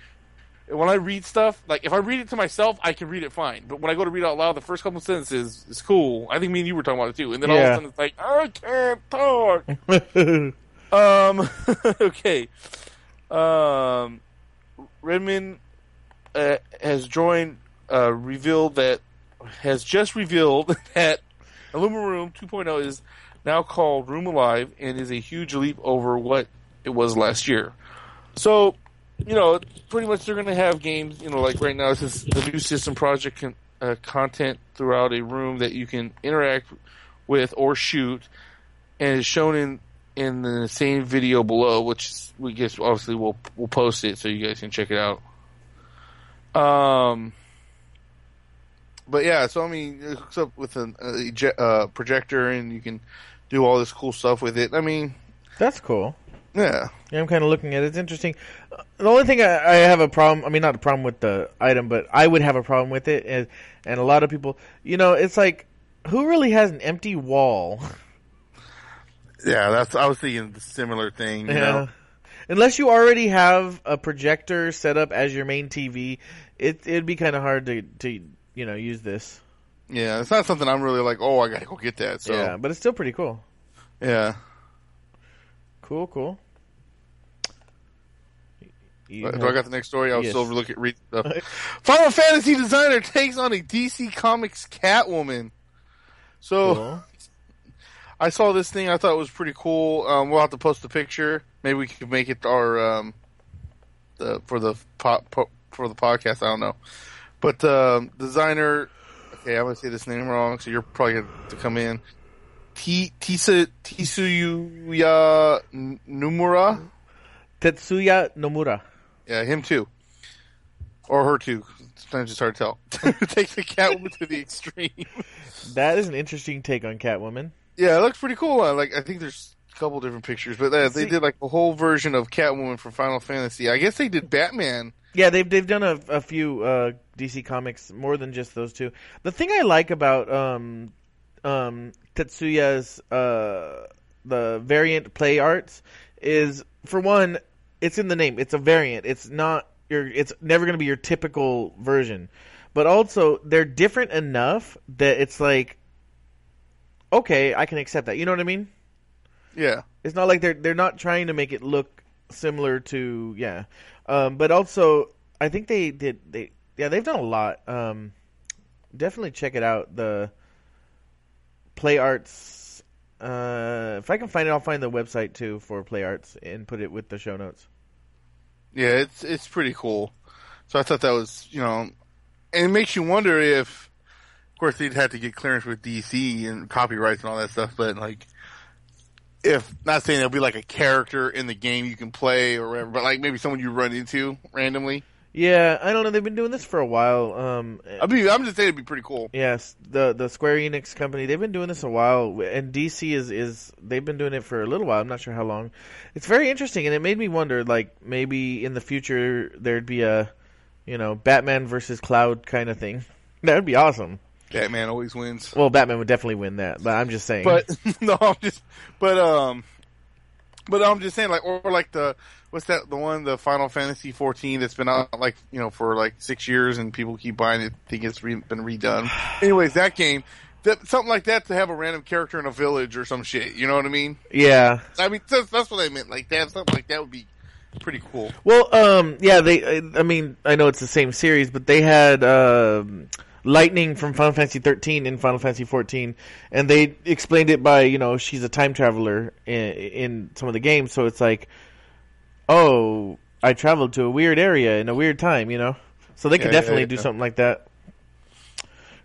S2: when I read stuff, like if I read it to myself, I can read it fine. But when I go to read out loud, the first couple sentences is cool. I think me and you were talking about it too. And then all of a sudden it's like, I can't talk. Um, okay. Um, Redmond uh, has joined, uh, revealed that, has just revealed that IllumiRoom 2.0 is now called Room Alive and is a huge leap over what it was last year. So, you know, pretty much they're going to have games, you know, like right now, this is the new system project con- uh, content throughout a room that you can interact with or shoot, and is shown in in the same video below, which we guess obviously we'll we'll post it so you guys can check it out. Um, but yeah, so I mean, it hooks up with an, a je- uh, projector, and you can do all this cool stuff with it. I mean,
S1: That's cool.
S2: yeah,
S1: Yeah, I'm kind of looking at it. It's interesting. The only thing I, I have a problem, I mean, not a problem with the item, but I would have a problem with it, and and a lot of people, you know, it's like, who really has an empty wall?
S2: yeah. That's I was thinking the similar thing. You know,
S1: Unless you already have a projector set up as your main TV, it, it'd be kind of hard to, to, you know, use this.
S2: yeah. It's not something I'm really like. Oh, I gotta go get that. So
S1: Yeah, but it's still pretty cool.
S2: yeah.
S1: Cool, cool. You
S2: Do I got the next story? I was
S1: Yes.
S2: still looking read stuff. Final Fantasy designer takes on a DC Comics Catwoman. So
S1: cool.
S2: I saw this thing. I thought it was pretty cool. Um, we'll have to post the picture. Maybe we could make it our um, the for the po- po- for the podcast. I don't know, but um, designer. Okay, I'm gonna say this name wrong, so you're probably gonna have to come in. T Tisa Tisuyuya N- Numura.
S1: Tetsuya Nomura.
S2: Yeah, him too, or her too. Sometimes it's hard to tell. Takes the Catwoman to the extreme.
S1: That is an interesting take on Catwoman.
S2: Yeah, it looks pretty cool. Uh, like I think there's a couple different pictures, but uh, they did like a whole version of Catwoman from Final Fantasy. I guess they did Batman.
S1: Yeah, they've they've done a, a few uh, DC comics more than just those two. The thing I like about um, um, Tetsuya's uh, the variant play arts is for one, it's in the name. It's a variant. It's not your. It's never going to be your typical version. But also, they're different enough that it's like, okay, I can accept that. You know what I mean?
S2: Yeah.
S1: It's not like they're they're not trying to make it look similar to yeah. Um, but also, I think they did they yeah they've done a lot. Um, definitely check it out. The Play Arts. Uh, if I can find it, I'll find the website too for Play Arts and put it with the show notes.
S2: Yeah, it's it's pretty cool. So I thought that was you know, and it makes you wonder if, of course, they'd have to get clearance with DC and copyrights and all that stuff. But like, if not saying there'll be like a character in the game you can play or whatever, but like maybe someone you run into randomly.
S1: Yeah, I don't know. They've been doing this for a while. Um,
S2: I mean, I'm just saying it'd be pretty cool.
S1: Yes, the the Square Enix company they've been doing this a while, and DC is is they've been doing it for a little while. I'm not sure how long. It's very interesting, and it made me wonder, like maybe in the future there'd be a, you know, Batman versus Cloud kind of thing. That would be awesome.
S2: Batman always wins.
S1: Well, Batman would definitely win that, but I'm just saying.
S2: But no, I'm just, but um, but I'm just saying, like, or, like the what's that? The one, the Final Fantasy 14 that's been out like you know for like six years, and people keep buying it, think it's re- been redone. Anyways, that game, that something like that to have a random character in a village or some shit. You know what I mean?
S1: yeah,
S2: I mean, that's, that's what I meant. Like that, something like that would be pretty cool.
S1: Well, um, yeah, they. I mean, I know it's the same series, but they had um, Lightning from Final Fantasy 13 in Final Fantasy 14, and they explained it by you know she's a time traveler in, in some of the games, so it's like, oh, I traveled to a weird area in a weird time, you know. So they could
S2: Yeah, yeah,
S1: definitely
S2: yeah.
S1: do something like that.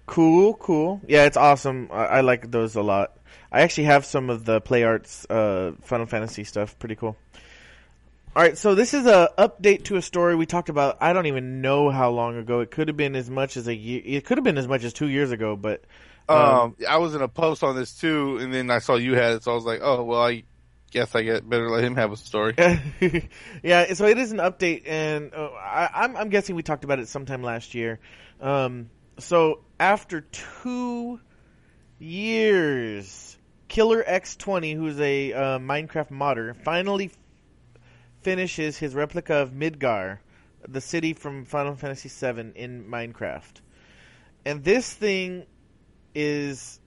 S1: Cool, cool. Yeah, it's awesome. I, I like those a lot. I actually have some of the Play Arts uh, Final Fantasy stuff. Pretty cool. All right, so this is a update to a story we talked about. I don't even know how long ago. It could have been as much as a year. It could have been as much as two years ago. But
S2: Um, I was in a post on this too, and then I saw you had it, so I was like, oh well, I guess I get better let him have a story.
S1: yeah, so it is an update, and uh, I, I'm, I'm guessing we talked about it sometime last year. Um, so after two years, Killer X20, who's a uh, Minecraft modder, finally finishes his replica of Midgar, the city from Final Fantasy VII in Minecraft. And this thing is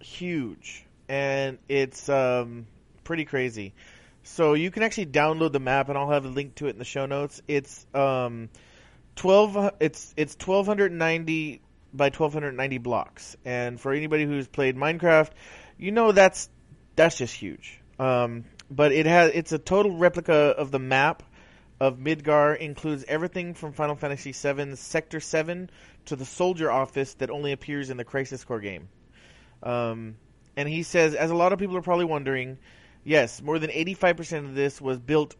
S1: huge, and it's um, pretty crazy. So you can actually download the map, and I'll have a link to it in the show notes. It's um, twelve. It's it's twelve hundred ninety by twelve hundred ninety blocks, and for anybody who's played Minecraft, you know that's that's just huge. Um, but it has it's a total replica of the map of Midgar. Includes everything from Final Fantasy VII's Sector Seven to the Soldier Office that only appears in the Crisis Core game. Um, and he says, as a lot of people are probably wondering, yes, more than 85% of this was built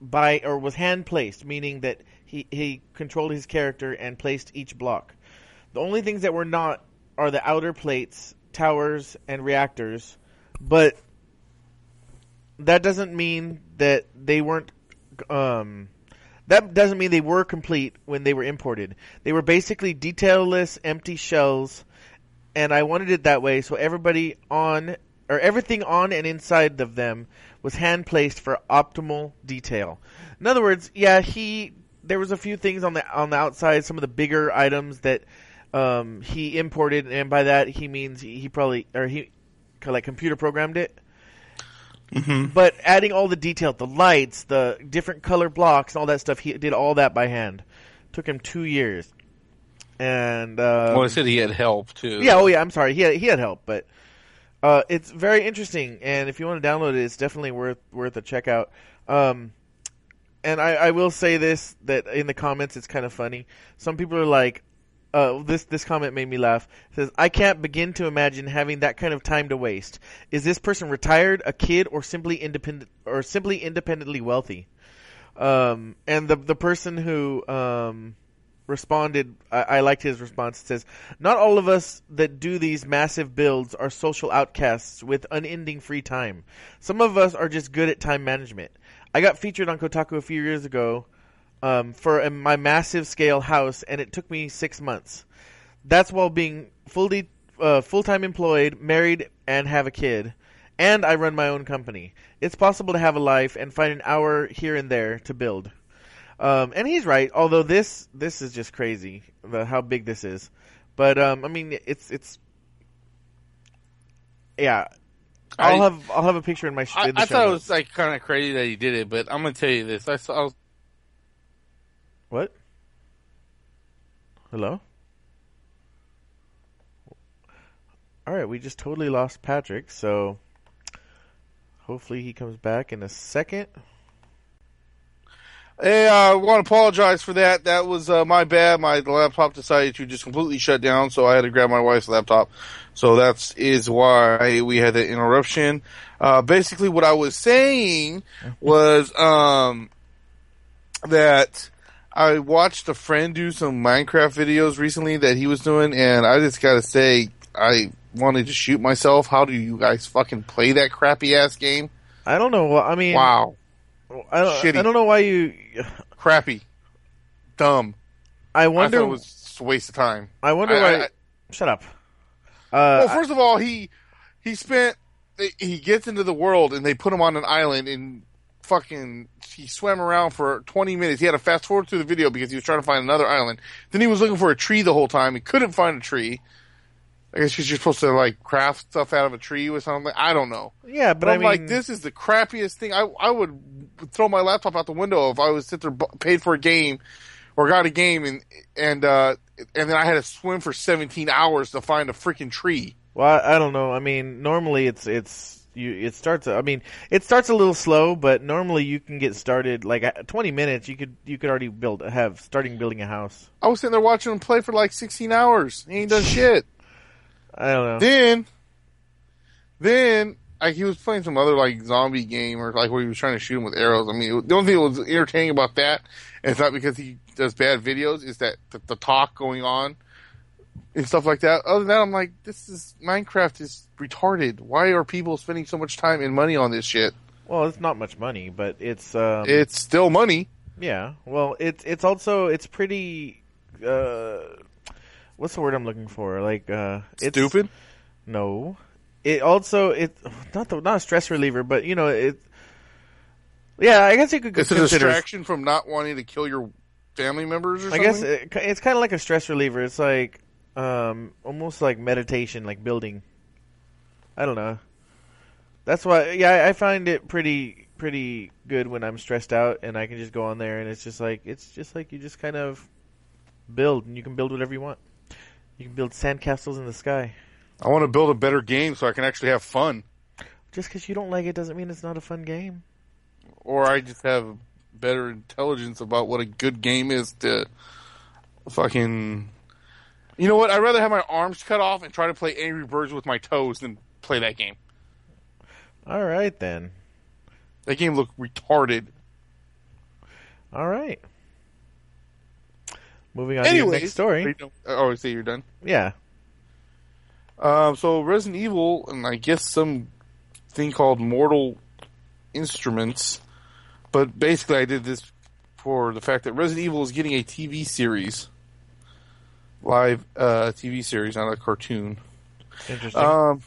S1: by or was hand placed, meaning that he, he controlled his character and placed each block. The only things that were not are the outer plates, towers, and reactors, but that doesn't mean that they weren't. Um, that doesn't mean they were complete when they were imported. They were basically detailless, empty shells and I wanted it that way so everybody on or everything on and inside of them was hand placed for optimal detail. In other words, yeah, he there was a few things on the on the outside, some of the bigger items that um, he imported, and by that he means he, he probably or he like computer programmed it. But adding all the detail, the lights, the different color blocks, and all that stuff, he did all that by hand. Took him two years, and uh,
S2: well, I said he had help too.
S1: yeah, oh yeah, I'm sorry. He had, he had help, but uh, it's very interesting, and if you want to download it, it's definitely worth worth a check out. Um, and I, I will say this that in the comments, it's kind of funny. Some people are like, uh, this this comment made me laugh. It says, "I can't begin to imagine having that kind of time to waste. Is this person retired, a kid, or simply independent, or simply independently wealthy?" Um, and the the person who um, responded. I, I liked his response. It says, "Not all of us that do these massive builds are social outcasts with unending free time. Some of us are just good at time management. I got featured on Kotaku a few years ago um, for a, my massive scale house, and it took me six months. That's while being fully uh, full time employed, married, and have a kid." And I run my own company. It's possible to have a life and find an hour here and there to build. Um, and he's right. Although this this is just crazy, the, how big this is. But um, I mean, it's it's yeah. I'll
S2: I-
S1: have I'll have a picture in my.
S2: I,
S1: in the
S2: I
S1: show
S2: thought it was like kind of crazy that he did it, but I'm gonna tell you this. I saw.
S1: What? Hello. All right, we just totally lost Patrick. So hopefully he comes back in a second.
S2: Hey, uh, I want to apologize for that. That was uh, my bad. My laptop decided to just completely shut down, so I had to grab my wife's laptop. So that's is why we had that interruption. Uh, basically, what I was saying was um, that I watched a friend do some Minecraft videos recently that he was doing, and I just gotta say, I wanted to shoot myself. How do you guys fucking play that crappy ass game?
S1: I don't know. I mean,
S2: Wow,
S1: I don't,
S2: Shitty.
S1: I don't know why you.
S2: crappy, dumb.
S1: I
S2: I
S1: wonder.
S2: thought it was a waste of time.
S1: I wonder
S2: I-
S1: why.
S2: I-
S1: shut up. Uh,
S2: Well, first of all, he he spent he gets into the world and they put him on an island and fucking he swam around for 20 minutes. He had to fast forward through the video because he was trying to find another island. Then he was looking for a tree the whole time. He couldn't find a tree. I guess you're supposed to like craft stuff out of a tree or something. I don't know.
S1: yeah, but,
S2: But
S1: I
S2: I'm
S1: mean,
S2: like, this is the crappiest thing. I I would throw my laptop out the window if I was sit there paid for a game or got a game and and uh and then I had to swim for 17 hours to find a freaking tree.
S1: Well, I, I don't know. I mean, normally it's it's you. It starts. I mean, it starts a little slow, but normally you can get started like twenty minutes. You could you could already build have starting building a house.
S2: I was sitting there watching him play for like 16 hours. He ain't done shit.
S1: I don't know.
S2: Then, then like he was playing some other like zombie game or like where he was trying to shoot him with arrows. I mean, the only thing that was entertaining about that, and it's not because he does bad videos, is that the, the talk going on and stuff like that. Other than that, I'm like, this is Minecraft is retarded. Why are people spending so much time and money on this shit?
S1: Well, it's not much money, but it's um,
S2: It's still money.
S1: yeah. Well, it's it's also it's pretty. Uh, what's the word I'm looking for? Like uh, it's
S2: Stupid.
S1: No, it also it not the not a stress reliever, but you know it. Yeah, I guess you could
S2: It's a distraction from not wanting to kill your family members or something.
S1: I guess it, it's kind of like a stress reliever. It's like um, almost like meditation, like building. I don't know. That's why, yeah, I- I find it pretty pretty good when I'm stressed out, and I can just go on there, and it's just like it's just like you just kind of build, and you can build whatever you want. You can build sandcastles in the sky.
S2: I want to build a better game so I can actually have fun.
S1: Just because you don't like it doesn't mean it's not a fun game.
S2: or I just have better intelligence about what a good game is to fucking. You know what? I'd rather have my arms cut off and try to play Angry Birds with my toes than play that game.
S1: All right then.
S2: That game looked retarded.
S1: All right. Moving on to your
S2: Anyways,
S1: next story.
S2: Oh, say you're done.
S1: Yeah.
S2: Um, so Resident Evil, and I guess some thing called Mortal Instruments, but basically I did this for the fact that Resident Evil is getting a TV series, live uh, TV series, not a cartoon.
S1: Interesting.
S2: Um,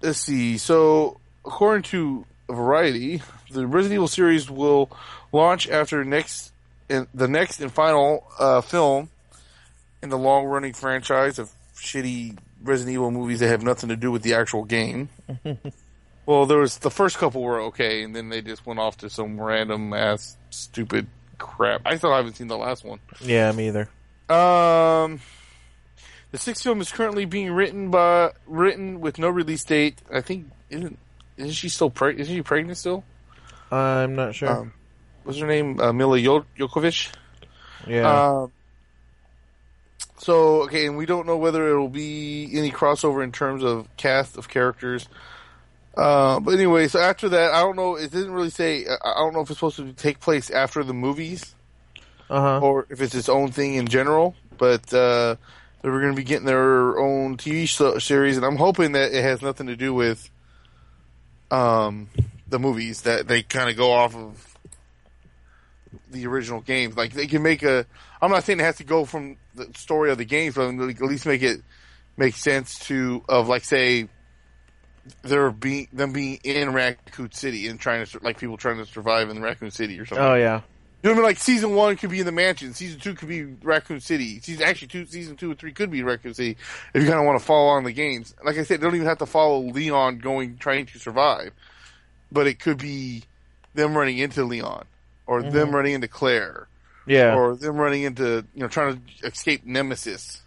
S2: let's see. So, according to Variety, the Resident Evil series will launch after next in the next and final uh, film in the long-running franchise of shitty Resident Evil movies that have nothing to do with the actual game. well, there was the first couple were okay, and then they just went off to some random ass stupid crap. I still haven't seen the last one.
S1: yeah, me either.
S2: Um, the sixth film is currently being written by written with no release date. I think isn't isn't she still pregnant? Isn't she pregnant still?
S1: I'm not sure.
S2: Um, what's her name? Uh, Mila jo- Jokovic.
S1: yeah.
S2: Um, so okay, and we don't know whether it will be any crossover in terms of cast of characters. Uh, but anyway, so after that, I don't know. It didn't really say. I don't know if it's supposed to take place after the movies.
S1: Uh huh.
S2: or if it's its own thing in general. But uh, they were going to be getting their own TV so- series, and I'm hoping that it has nothing to do with um, the movies. That they kind of go off of the original games. Like they can make a. I'm not saying it has to go from the story of the games, but at least make it make sense to of like say there being them being in Raccoon City and trying to like people trying to survive in Raccoon City or something.
S1: Oh yeah.
S2: You know what I mean? Like season one could be in the mansion, season two could be Raccoon City, season actually two, season two and three could be Raccoon City if you kind of want to follow on the games. Like I said, they don't even have to follow Leon going trying to survive, but it could be them running into Leon or them running into Claire
S1: Yeah.
S2: or them running into you know trying to escape Nemesis.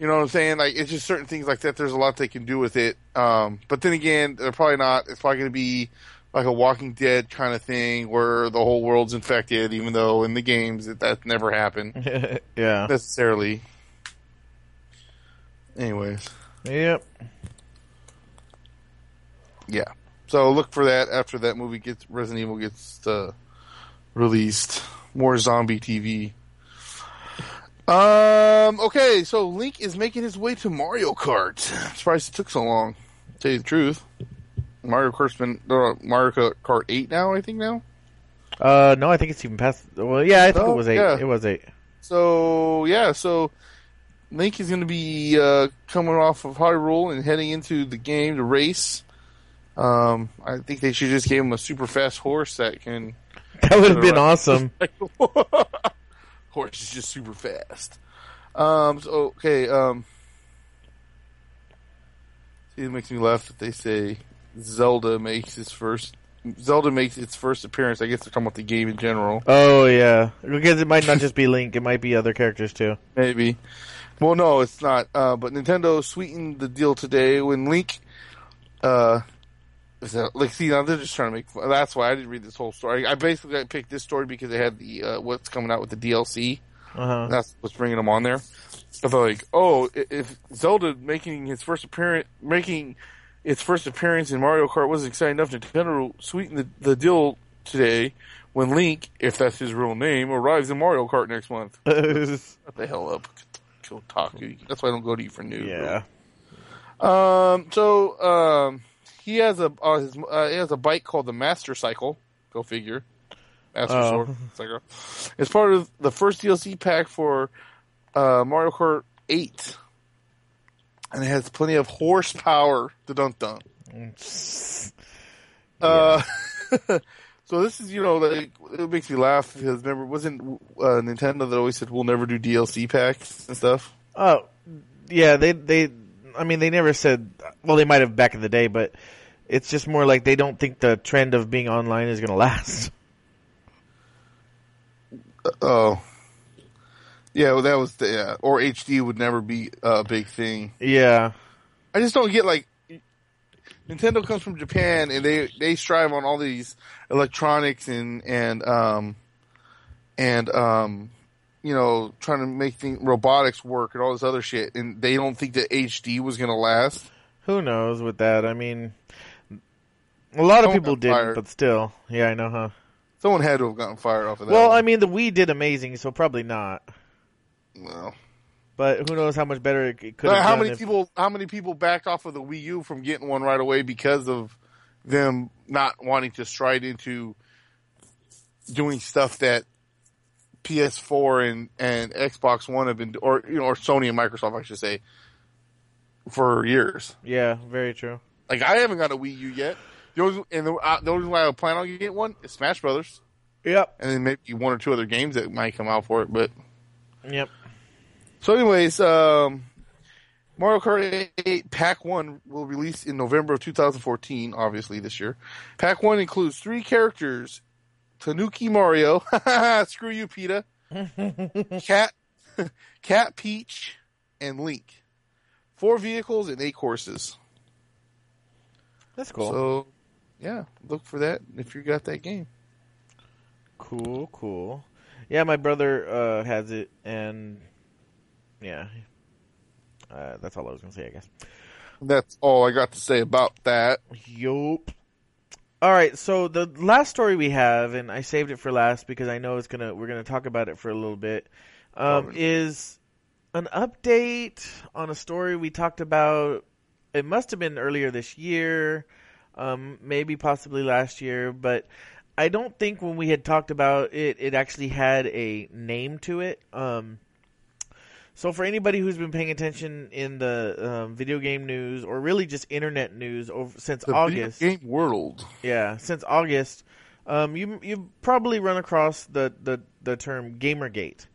S2: You know what I'm saying? Like it's just certain things like that. There's a lot they can do with it. Um, but then again, they're probably not. It's probably going to be like a Walking Dead kind of thing where the whole world's infected, even though in the games that that never happened
S1: yeah.
S2: necessarily. Anyways,
S1: Yep.
S2: yeah. So look for that after that movie gets Resident Evil gets uh, released. More zombie TV. Um. Okay, so Link is making his way to Mario Kart. Surprised it took so long. To tell you the truth, Mario Kart's been uh, Mario Kart eight now. I think now.
S1: Uh, no, I think it's even past. Well, yeah, I think
S2: Oh,
S1: it was eight.
S2: yeah.
S1: It was eight.
S2: So yeah, so Link is going to be uh, coming off of Hyrule and heading into the game to race. Um, I think they should just give him a super fast horse that can.
S1: That would have been awesome.
S2: horse is just super fast. Um, so okay. Um, see, it makes me laugh that they say Zelda makes its first. Zelda makes its first appearance. I guess they're talking about the game in general.
S1: Oh yeah, because it might not just be Link; it might be other characters too.
S2: Maybe. Well, no, it's not. Uh, but Nintendo sweetened the deal today when Link. Uh, is that, like, see, now they're just trying to make. Fun. That's why I didn't read this whole story. I basically I picked this story because they had the uh, what's coming out with the DLC.
S1: Uh huh.
S2: That's what's bringing them on there. I thought like, oh, if Zelda making his first appearance, making its first appearance in Mario Kart wasn't exciting enough, Nintendo sweetened the, the deal today when Link, if that's his real name, arrives in Mario Kart next month. Shut the hell up, Kotaku. That's why I don't go to you for news.
S1: yeah.
S2: Um. So, um, he has a uh, his, uh, he has a bike called the Master Cycle. Go figure. Master
S1: Oh.
S2: Sword Cycle. It's part of the first DLC pack for uh, Mario Kart Eight, and it has plenty of horsepower. The Dun dun. Uh, so this is you know like it makes me laugh because remember wasn't uh, Nintendo that always said we'll never do DLC packs and stuff.
S1: Oh, yeah. They they. I mean, they never said. Well, they might have back in the day, but it's just more like they don't think the trend of being online is going to last.
S2: Oh. Yeah, well, that was the yeah. or HD would never be a big thing.
S1: Yeah.
S2: I just don't get like Nintendo comes from Japan and they they strive on all these electronics and and um and um you know trying to make things robotics work and all this other shit and they don't think that HD was gonna last.
S1: Who knows with that? I mean, a lot of people didn't,
S2: fired.
S1: but still. Yeah, I know, huh?
S2: Someone had to have gotten fired off of that.
S1: Well,
S2: one.
S1: I mean, the Wii did amazing, so probably not.
S2: Well.
S1: But who knows how much better it could have
S2: how many
S1: if-
S2: people? How many people backed off of the Wii U from getting one right away because of them not wanting to stride into doing stuff that PS4 and and Xbox One have been, or you know, or Sony and Microsoft, I should say, for years.
S1: Yeah, very true.
S2: Like I haven't got a Wii U yet. The only, and the, uh, the only reason why I plan on getting one is Smash Brothers,
S1: Yep.
S2: and then maybe one or two other games that might come out for it. But
S1: Yep.
S2: So, anyways, um, Mario Kart 8 Pack 1 will release in November of 2014, obviously this year. Pack 1 includes three characters Tanuki Mario, screw you, PETA, Cat, Cat Peach, and Link. Four vehicles and eight courses.
S1: That's cool.
S2: So, yeah, look for that if you got that game.
S1: cool, cool. Yeah, my brother uh, has it, and yeah, uh, that's all I was gonna say, I guess.
S2: That's all I got to say about that.
S1: Yup. All right, so the last story we have, and I saved it for last because I know it's gonna we're gonna talk about it for a little bit, um, is an update on a story we talked about. It must have been earlier this year, um, maybe possibly last year, but I don't think when we had talked about it, it actually had a name to it. Um, so for anybody who's been paying attention in the um, video game news or really just internet news over since
S2: The
S1: August,
S2: game world.
S1: yeah, since August, um, you you've probably run across the the, the term GamerGate.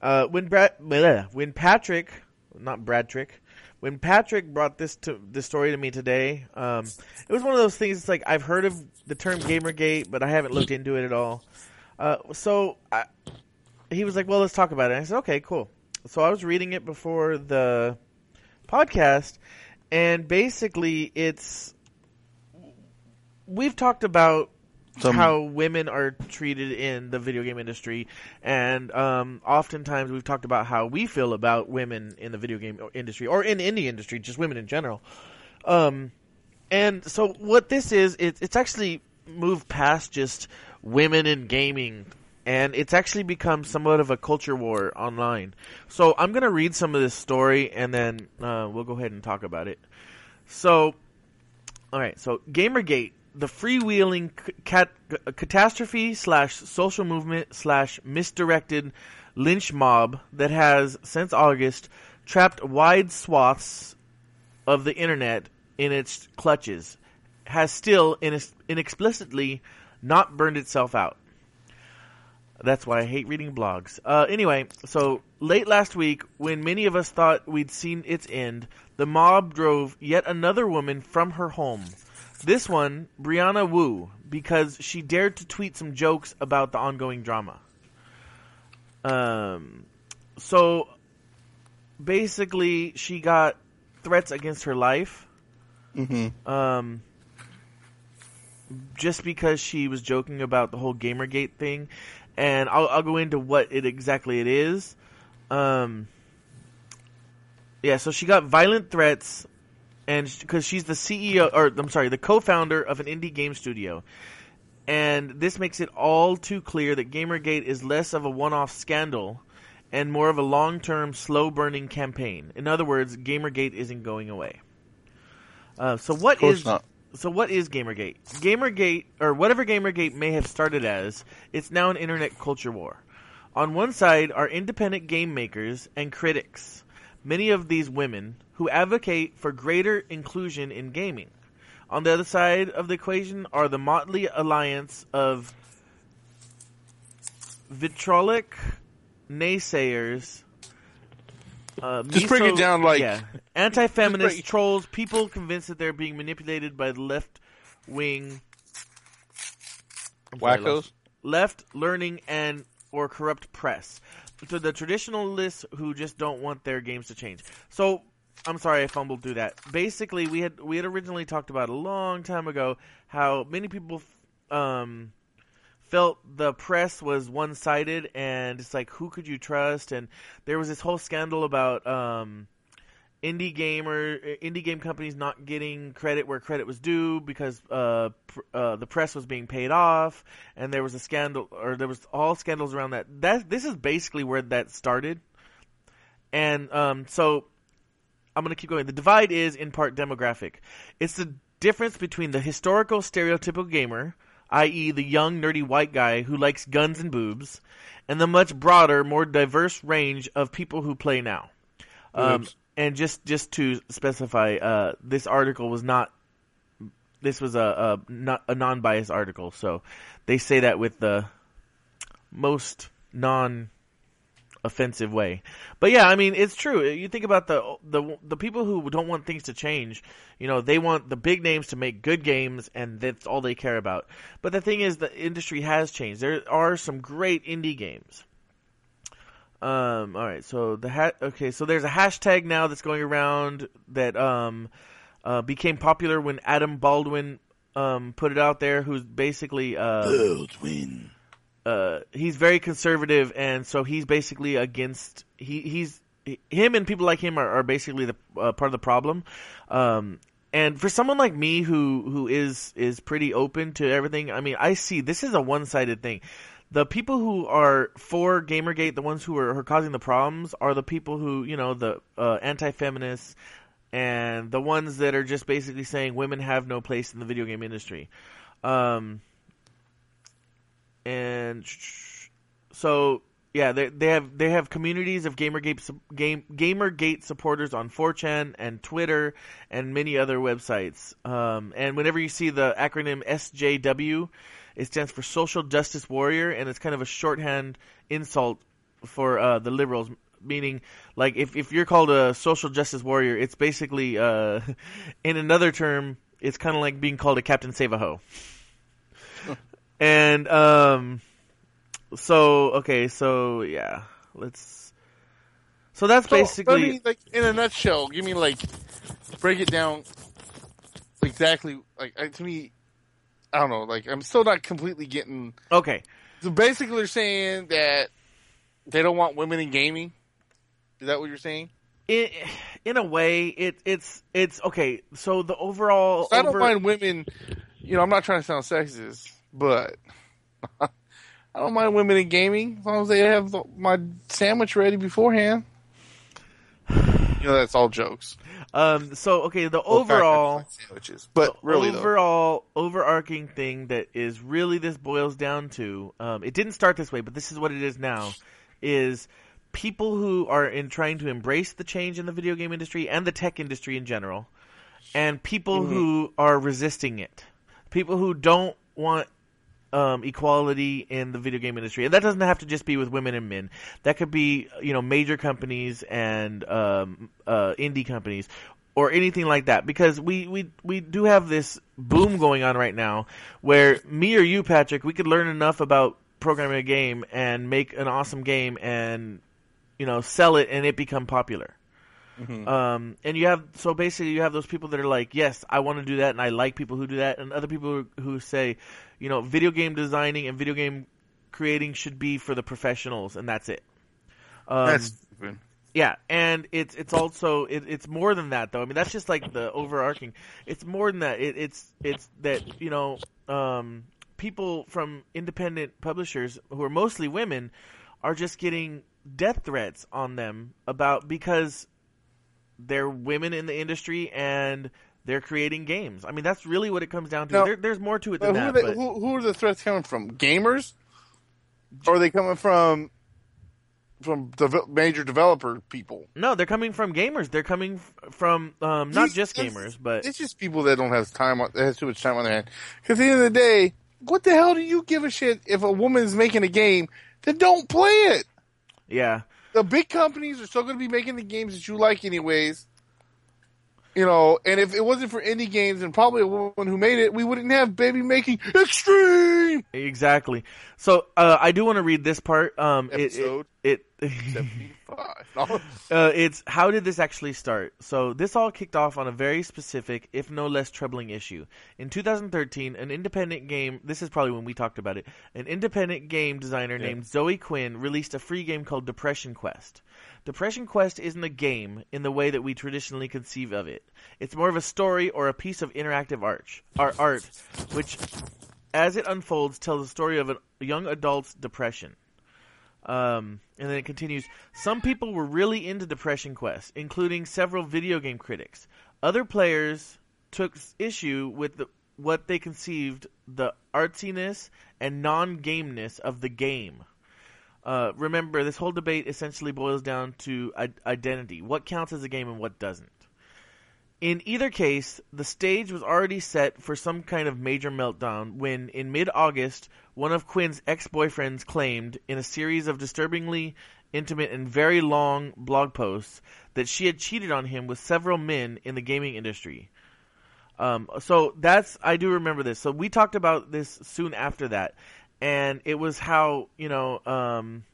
S1: Uh, when Brad, when Patrick, not Bradtrick, when Patrick brought this to this story to me today, um, it was one of those things. It's like I've heard of the term GamerGate, but I haven't looked into it at all. Uh, so I, he was like, "Well, let's talk about it." I said, "Okay, cool." So I was reading it before the podcast, and basically, it's we've talked about
S2: Some-
S1: how women are treated in the video game industry, and um, oftentimes we've talked about how we feel about women in the video game industry or in any industry, just women in general. Um, and so what this is, it, it's actually moved past just women in gaming, and it's actually become somewhat of a culture war online. So I'm gonna read some of this story, and then uh, we'll go ahead and talk about it. So, all right. So GamerGate, the freewheeling cat- catastrophe slash social movement slash misdirected lynch mob that has since August trapped wide swaths of the internet in its clutches, has still inex- inexplicitly not burned itself out. That's why I hate reading blogs. Uh, anyway, so late last week, when many of us thought we'd seen its end, the mob drove yet another woman from her home. This one, Brianna Wu, because she dared to tweet some jokes about the ongoing drama. Um, so basically, she got threats against her life.
S2: Mm-hmm.
S1: Um, just because she was joking about the whole GamerGate thing, and I'll, I'll go into what it exactly it is. Um, yeah, so she got violent threats, and because she's the CEO, or I'm sorry, the co-founder of an indie game studio, and this makes it all too clear that GamerGate is less of a one-off scandal and more of a long-term, slow-burning campaign. In other words, GamerGate isn't going away. Uh, so what is
S2: not.
S1: So what is Gamergate? Gamergate, or whatever Gamergate may have started as, it's now an internet culture war. On one side are independent game makers and critics, many of these women who advocate for greater inclusion in gaming. On the other side of the equation are the motley alliance of vitrolic naysayers. Uh,
S2: Just break it down like-
S1: yeah, anti-feminist
S2: break-
S1: trolls, people convinced that they're being manipulated by the left wing I'm sorry, I
S2: Wackos.
S1: left learning and or corrupt press. To the traditionalists who just don't want their games to change. So I'm sorry I fumbled through that. Basically, we had we had originally talked about a long time ago how many people um, felt the press was one sided and it's like who could you trust? And there was this whole scandal about um, indie gamer indie game companies not getting credit where credit was due because uh, pr- uh, the press was being paid off, and there was a scandal or there was all scandals around that. That this is basically where that started, and um, so I'm gonna keep going. The divide is in part demographic. It's the difference between the historical stereotypical gamer, i.e., the young nerdy white guy who likes guns and boobs, and the much broader, more diverse range of people who play now. Um, and just just to specify, uh, this article was not. This was a, a not a non-biased article, so they say that with the most non-offensive way. But yeah, I mean, it's true. You think about the the the people who don't want things to change. You know, they want the big names to make good games, and that's all they care about. But the thing is, the industry has changed. There are some great indie games. Um. All right. So the ha- okay. So there's a hashtag now that's going around that um uh, became popular when Adam Baldwin um put it out there. Who's basically uh
S2: Baldwin.
S1: Uh he's very conservative, and so he's basically against he he's him and people like him are, are basically the uh, part of the problem. Um. And for someone like me who who is is pretty open to everything, I mean, I see this is a one sided thing. The people who are for Gamergate, the ones who are, who are causing the problems, are the people who you know the uh, anti feminists and the ones that are just basically saying women have no place in the video game industry. Um, and so yeah, they they have they have communities of GamerGate game GamerGate supporters on 4chan and Twitter and many other websites. Um, and whenever you see the acronym SJW, it stands for Social Justice Warrior, and it's kind of a shorthand insult for uh, the liberals. Meaning, like if if you're called a social justice warrior, it's basically, uh, in another term, it's kind of like being called a Captain Save a Ho. And um, so okay, so yeah, let's. So that's
S2: So,
S1: basically
S2: I mean, like in a nutshell, give me like break it down exactly. Like to me, I don't know. Like I'm still not completely getting.
S1: okay.
S2: So basically, they're saying that they don't want women in gaming. Is that what you're saying?
S1: In, in a way, it it's it's okay. So the overall,
S2: I don't
S1: over-
S2: mind women. You know, I'm not trying to sound sexist, but I don't mind women in gaming as long as they have my sandwich ready beforehand. You know, that's all jokes.
S1: Um. So okay, the
S2: Well, in fact, I
S1: overall.
S2: sandwiches, but
S1: the
S2: really though,
S1: overall overarching thing that is really this boils down to um, it didn't start this way but this is what it is now is people who are in trying to embrace the change in the video game industry and the tech industry in general and people
S2: Mm-hmm.
S1: who are resisting it people who don't want um, equality in the video game industry, and that doesn't have to just be with women and men. That could be, you know, major companies and um, uh, indie companies, or anything like that. Because we, we we do have this boom going on right now, where me or you, Patrick, we could learn enough about programming a game and make an awesome game and you know sell it and it become popular. Um, and you have so basically you have those people that are like, yes, I want to do that, and I like people who do that, and other people who, who say, you know, video game designing and video game creating should be for the professionals, and that's it. Um,
S2: that's stupid.
S1: yeah, and it's it's also it, it's more than that though. I mean, that's just like the overarching. It's more than that. It, it's it's that you know um, people from independent publishers who are mostly women are just getting death threats on them about because they're women in the industry and they're creating games. I mean, that's really what it comes down to.
S2: Now-
S1: there, there's more to it than
S2: who, are
S1: that.
S2: they,
S1: but
S2: who, who are the threats coming from? Gamers, or are they coming from from dev- major developer people?
S1: no, they're coming from gamers. They're coming f- from um, not just
S2: it's-
S1: gamers, but
S2: It's just people that don't have time. On, that has too much time on their hand. Because at the end of the day, what the hell do you give a shit if a woman's making a game? Then don't play it.
S1: yeah
S2: the big companies are still going to be making the games that you like, anyways. You know, and if it wasn't for indie games and probably a woman who made it, we wouldn't have baby making extreme.
S1: Exactly. So uh, I do want to read this part. Um,
S2: Episode.
S1: It, it,
S2: it 75.
S1: uh, it's how did this actually start? So, this all kicked off on a very specific, if no less troubling issue. In 2013, an independent game, this is probably when we talked about it, an independent game designer yeah. named Zoe Quinn released a free game called Depression Quest. Depression Quest isn't a game in the way that we traditionally conceive of it. It's more of a story or a piece of interactive art, art which, as it unfolds, tells the story of a young adult's depression. Um, and then it continues. Some people were really into Depression Quest, including several video game critics. Other players took issue with the, what they conceived the artsiness and non-gameness of the game. Uh, remember, this whole debate essentially boils down to I- identity. What counts as a game and what doesn't. In either case, the stage was already set for some kind of major meltdown when, in mid August, one of Quinn's ex boyfriends claimed, in a series of disturbingly intimate and very long blog posts, that she had cheated on him with several men in the gaming industry. Um, so that's, I do remember this. So we talked about this soon after that, and it was how, you know, um,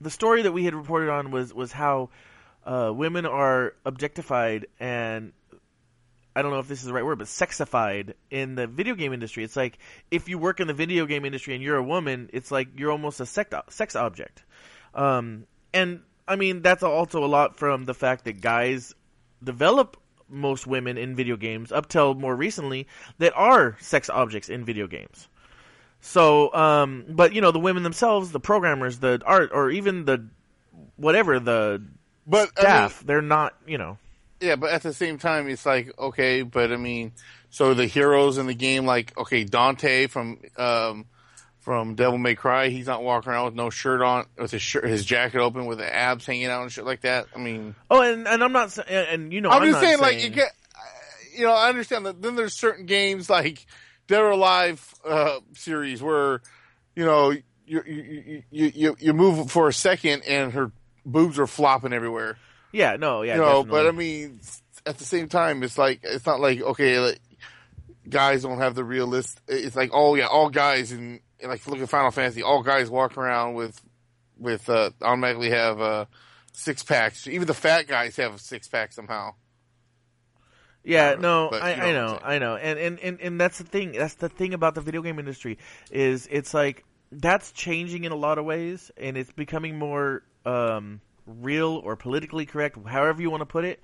S1: the story that we had reported on was, was how uh, women are objectified and I don't know if this is the right word, but sexified in the video game industry. It's like if you work in the video game industry and you're a woman, it's like you're almost a sex object. Um, and I mean that's also a lot from the fact that guys develop most women in video games up till more recently that are sex objects in video games. So, um, but you know, the women themselves, the programmers, the art, or even the whatever the
S2: But I mean,
S1: they're not, you know.
S2: Yeah, but at the same time, it's like okay, but I mean, so the heroes in the game, like okay, Dante from um, from Devil May Cry, he's not walking around with no shirt on, with his shirt, his jacket open, with the abs hanging out and shit like that. I mean,
S1: Oh, and, and I'm not, and, and you know,
S2: I'm,
S1: I'm,
S2: just
S1: not
S2: saying, like you get, you know, I understand that. Then there's certain games like Dead or Alive uh, series where, you know, you you, you you you move for a second and her boobs are flopping everywhere.
S1: yeah, no, yeah,
S2: you know,
S1: definitely.
S2: but I mean, at the same time, it's like it's not like okay, like, guys don't have the realist. It's like oh yeah, all guys in like look at Final Fantasy, all guys walk around with with uh, automatically have uh, six packs. Even the fat guys have a six pack somehow.
S1: Yeah, no,
S2: but
S1: I,
S2: know
S1: I know. I know, and, and and and that's the thing. That's the thing about the video game industry is it's like that's changing in a lot of ways, and it's becoming more um, real or politically correct, however you want to put it.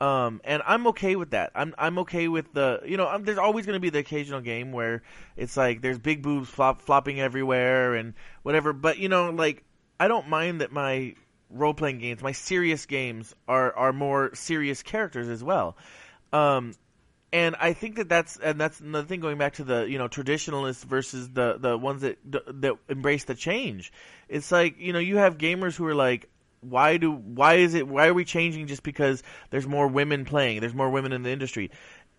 S1: Um, and I'm okay with that. I'm I'm okay with the you know um there's always going to be the occasional game where it's like there's big boobs flop, flopping everywhere and whatever. But you know like I don't mind that my role playing games, my serious games are are more serious characters as well. Um, and I think that that's and that's another thing going back to the you know traditionalists versus the the ones that that embrace the change. It's like you know you have gamers who are like, why do why is it why are we changing just because there's more women playing, there's more women in the industry?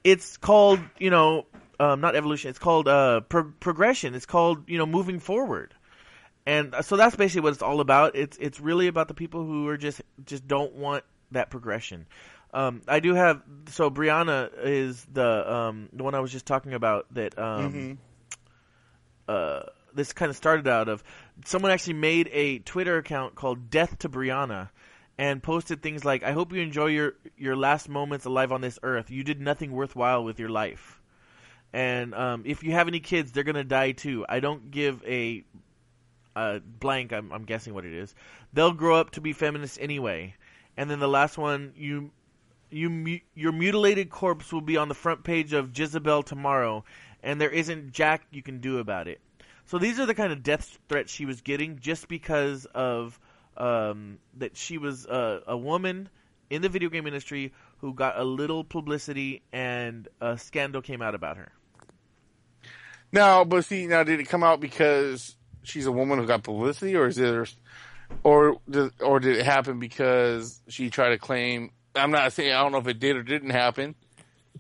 S1: It's called you know um, not evolution. It's called uh, pro- progression. It's called you know moving forward. And uh, so that's basically what it's all about. It's it's really about the people who are just just don't want that progression. Um, I do have so Brianna is the um, the one I was just talking about that um, uh, this kind of started out of someone actually made a Twitter account called Death to Brianna and posted things like I hope you enjoy your your last moments alive on this earth. You did nothing worthwhile with your life. And um, if you have any kids, they're gonna die too. I don't give a uh, blank. I'm, I'm guessing what it is. They'll grow up to be feminists anyway. And then the last one, you, you, your mutilated corpse will be on the front page of Jezebel tomorrow, and there isn't jack you can do about it. So these are the kind of death threats she was getting just because of um, that she was a, a woman in the video game industry who got a little publicity and a scandal came out about her.
S2: Now, but see, now did it come out because she's a woman who got publicity, or is there, or or did it happen because she tried to claim? I'm not saying I don't know if it did or didn't happen.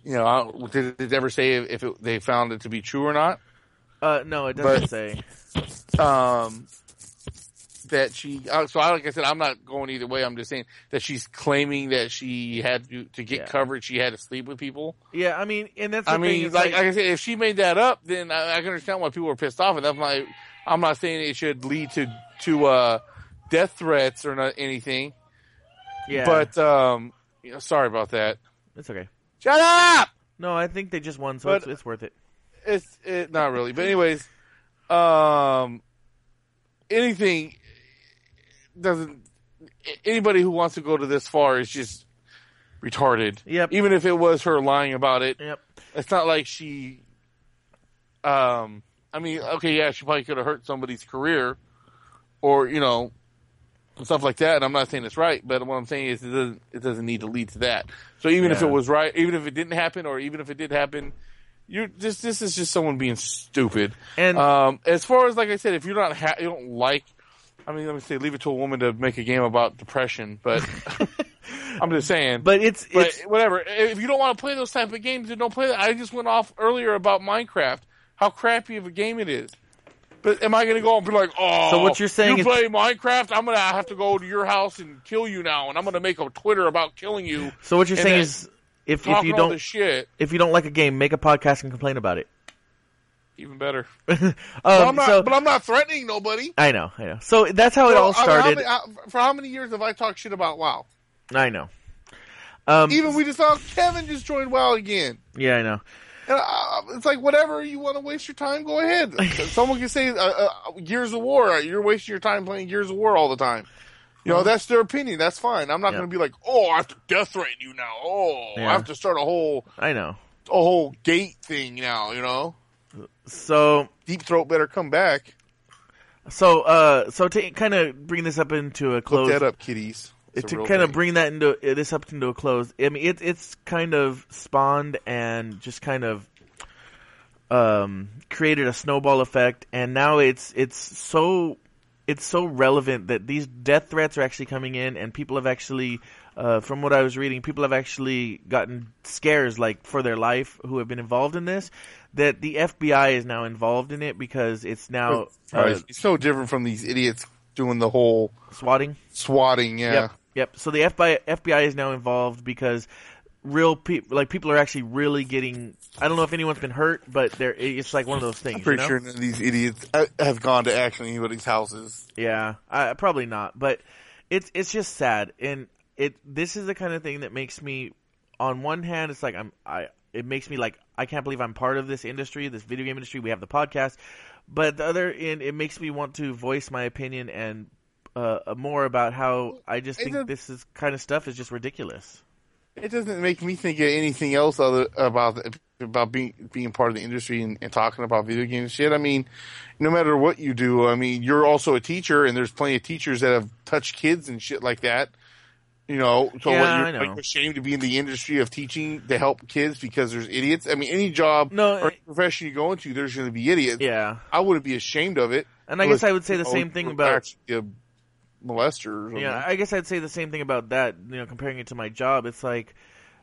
S2: You know, I did it ever say if it, they found it to be true or not?
S1: Uh, no, it doesn't
S2: But-
S1: say.
S2: Um, that she. Uh, so, I, like I said, I'm not going either way. I'm just saying that she's claiming that she had to to get
S1: Yeah.
S2: coverage. She had to sleep with people.
S1: Yeah, I mean, and that's the
S2: I mean,
S1: is,
S2: like, like I said, if she made that up, then I, I can understand why people were pissed off. And that's my. I'm not saying it should lead to to uh, death threats or not anything.
S1: yeah,
S2: But um, you know, sorry about that.
S1: it's okay.
S2: Shut up.
S1: No, I think they just won, so
S2: But-
S1: it's, it's worth it.
S2: It's it, not really, but anyways, um, anything doesn't. Anybody who wants to go to this far is just retarded.
S1: Yep.
S2: Even if it was her lying about it,
S1: Yep.
S2: it's not like she. Um, I mean, okay, yeah, she probably could have hurt somebody's career, or you know, stuff like that. And I'm not saying it's right, but what I'm saying is it doesn't it doesn't need to lead to that. So even if it was right, even if it didn't happen, or even if it did happen, you're this this is just someone being stupid.
S1: And
S2: Um, as far as like I said, if you're not ha- you don't like, I mean, let me say, leave it to a woman to make a game about depression. But I'm just saying.
S1: but it's
S2: But
S1: it's
S2: whatever. If you don't want to play those type of games, then don't play that. I just went off earlier about Minecraft, how crappy of a game it is. But am I going to go and be like, oh,
S1: So what you're saying
S2: you
S1: is-
S2: play Minecraft? I'm going to have to go to your house and kill you now, and I'm going to make a Twitter about killing you.
S1: so what you're saying is if if you don't if you don't like a game, make a podcast and complain about it.
S2: even better.
S1: um,
S2: But I'm not.
S1: so
S2: but I'm not threatening nobody.
S1: I know, I know. So that's how it all
S2: I mean, how
S1: started.
S2: many- how- for how many years have I talked shit about WoW?
S1: I know. Um,
S2: Even we just saw Kevin just joined WoW again.
S1: yeah, I know.
S2: And uh, it's like whatever you want to waste your time, go ahead. Someone can say uh, uh, Gears of War. You're wasting your time playing Gears of War all the time. You know, that's their opinion. That's fine. I'm not
S1: Yeah.
S2: going to be like, oh, I have to death threaten you now. Oh,
S1: Yeah.
S2: I have to start a whole
S1: I know.
S2: a whole gate thing now. You know,
S1: So
S2: Deep Throat better come back.
S1: so uh so to kind of bring this up into a
S2: Look
S1: close.
S2: that up, kiddies. It's
S1: to kind of bring that into uh, this up into a close. I mean, it, it's kind of spawned and just kind of um, created a snowball effect, and now it's it's so it's so relevant that these death threats are actually coming in, and people have actually, uh, from what I was reading, people have actually gotten scares like for their life who have been involved in this. That the FBI is now involved in it because it's now uh,
S2: It's so different from these idiots doing the whole
S1: swatting.
S2: swatting. Yeah.
S1: Yep. Yep. So the FBI FBI is now involved because real people, like people, are actually really getting. I don't know if anyone's been hurt, but there it's like one of those things.
S2: I'm pretty
S1: you know?
S2: sure none of these idiots uh, have gone to actually anybody's houses.
S1: Yeah, I, probably not. But it's it's just sad, and it this is the kind of thing that makes me. On one hand, it's like I'm I. It makes me like I can't believe I'm part of this industry, this video game industry. We have the podcast, but the other end, it makes me want to voice my opinion and uh, more about how I just think this is kind of stuff is just ridiculous.
S2: It doesn't make me think of anything else other about about being being part of the industry and, and talking about video games shit. I mean, no matter what you do, I mean, you're also a teacher, and there's plenty of teachers that have touched kids and shit like that. You know, so
S1: Yeah,
S2: what, you're,
S1: know.
S2: you ashamed to be in the industry of teaching to help kids because there's idiots? I mean, any job
S1: No,
S2: or profession you go into, there's going to be idiots.
S1: Yeah,
S2: I wouldn't be ashamed of it.
S1: and I guess I would say the same thing about
S2: a molester. Or something.
S1: Yeah, I guess I'd say the same thing about that. You know, comparing it to my job, it's like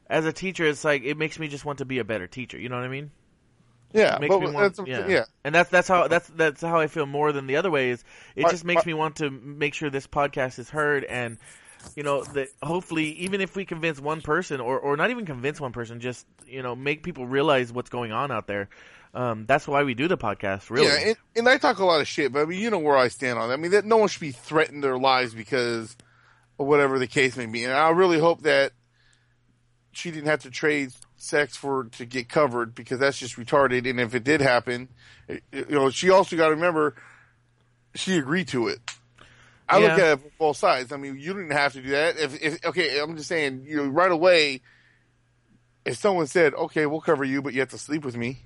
S1: as a teacher, it's like it makes me just want to be a better teacher. You know what I mean?
S2: yeah,
S1: It makes
S2: but
S1: me want, yeah.
S2: yeah.
S1: and that's that's how that's that's how I feel more than the other ways. It
S2: I-
S1: just makes
S2: I-
S1: me want to make sure this podcast is heard and. You know that hopefully, even if we convince one person, or, or not even convince one person, just you know make people realize what's going on out there. Um, that's why we do the podcast. Really,
S2: Yeah, and, and I talk a lot of shit, but I mean, you know where I stand on that. I mean, that no one should be threatened their lives because of whatever the case may be. And I really hope that she didn't have to trade sex for to get covered because that's just retarded. And if it did happen, it- you know, she also got to remember she agreed to it. I look at it from both sides. I mean, you didn't have to do that. If, if okay, I'm just saying, you know, right away, if someone said, "Okay, we'll cover you, but you have to sleep with me,"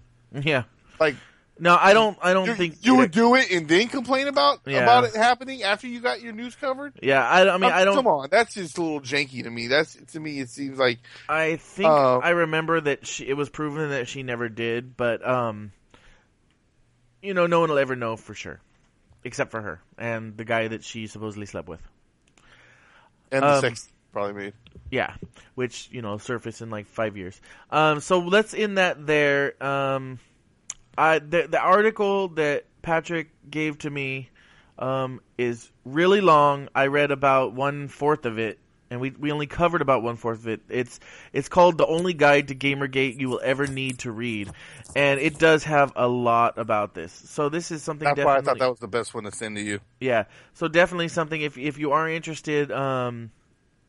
S1: yeah.
S2: like
S1: No, I don't. I don't
S2: you,
S1: think
S2: you would do it and then complain about
S1: Yeah.
S2: about it happening after you got your news covered.
S1: Yeah, I, I mean, I don't.
S2: Come on, that's just a little janky to me. That's to me, it seems like
S1: I think
S2: Uh,
S1: I remember that she, it was proven that she never did, but um, you know, no one will ever know for sure, except for her and the guy that she supposedly slept with.
S2: and the
S1: Um,
S2: sex probably made.
S1: Yeah, which you know surface in like five years. Um, so let's end that there. Um, I the the article that Patrick gave to me um, is really long. I read about one fourth of it, and we we only covered about one fourth of it. It's it's called "The Only Guide to Gamergate You Will Ever Need to Read," and it does have a lot about this. So this is something
S2: That's why I thought that was the best one to send to you.
S1: Yeah, so definitely something if if you are interested, um,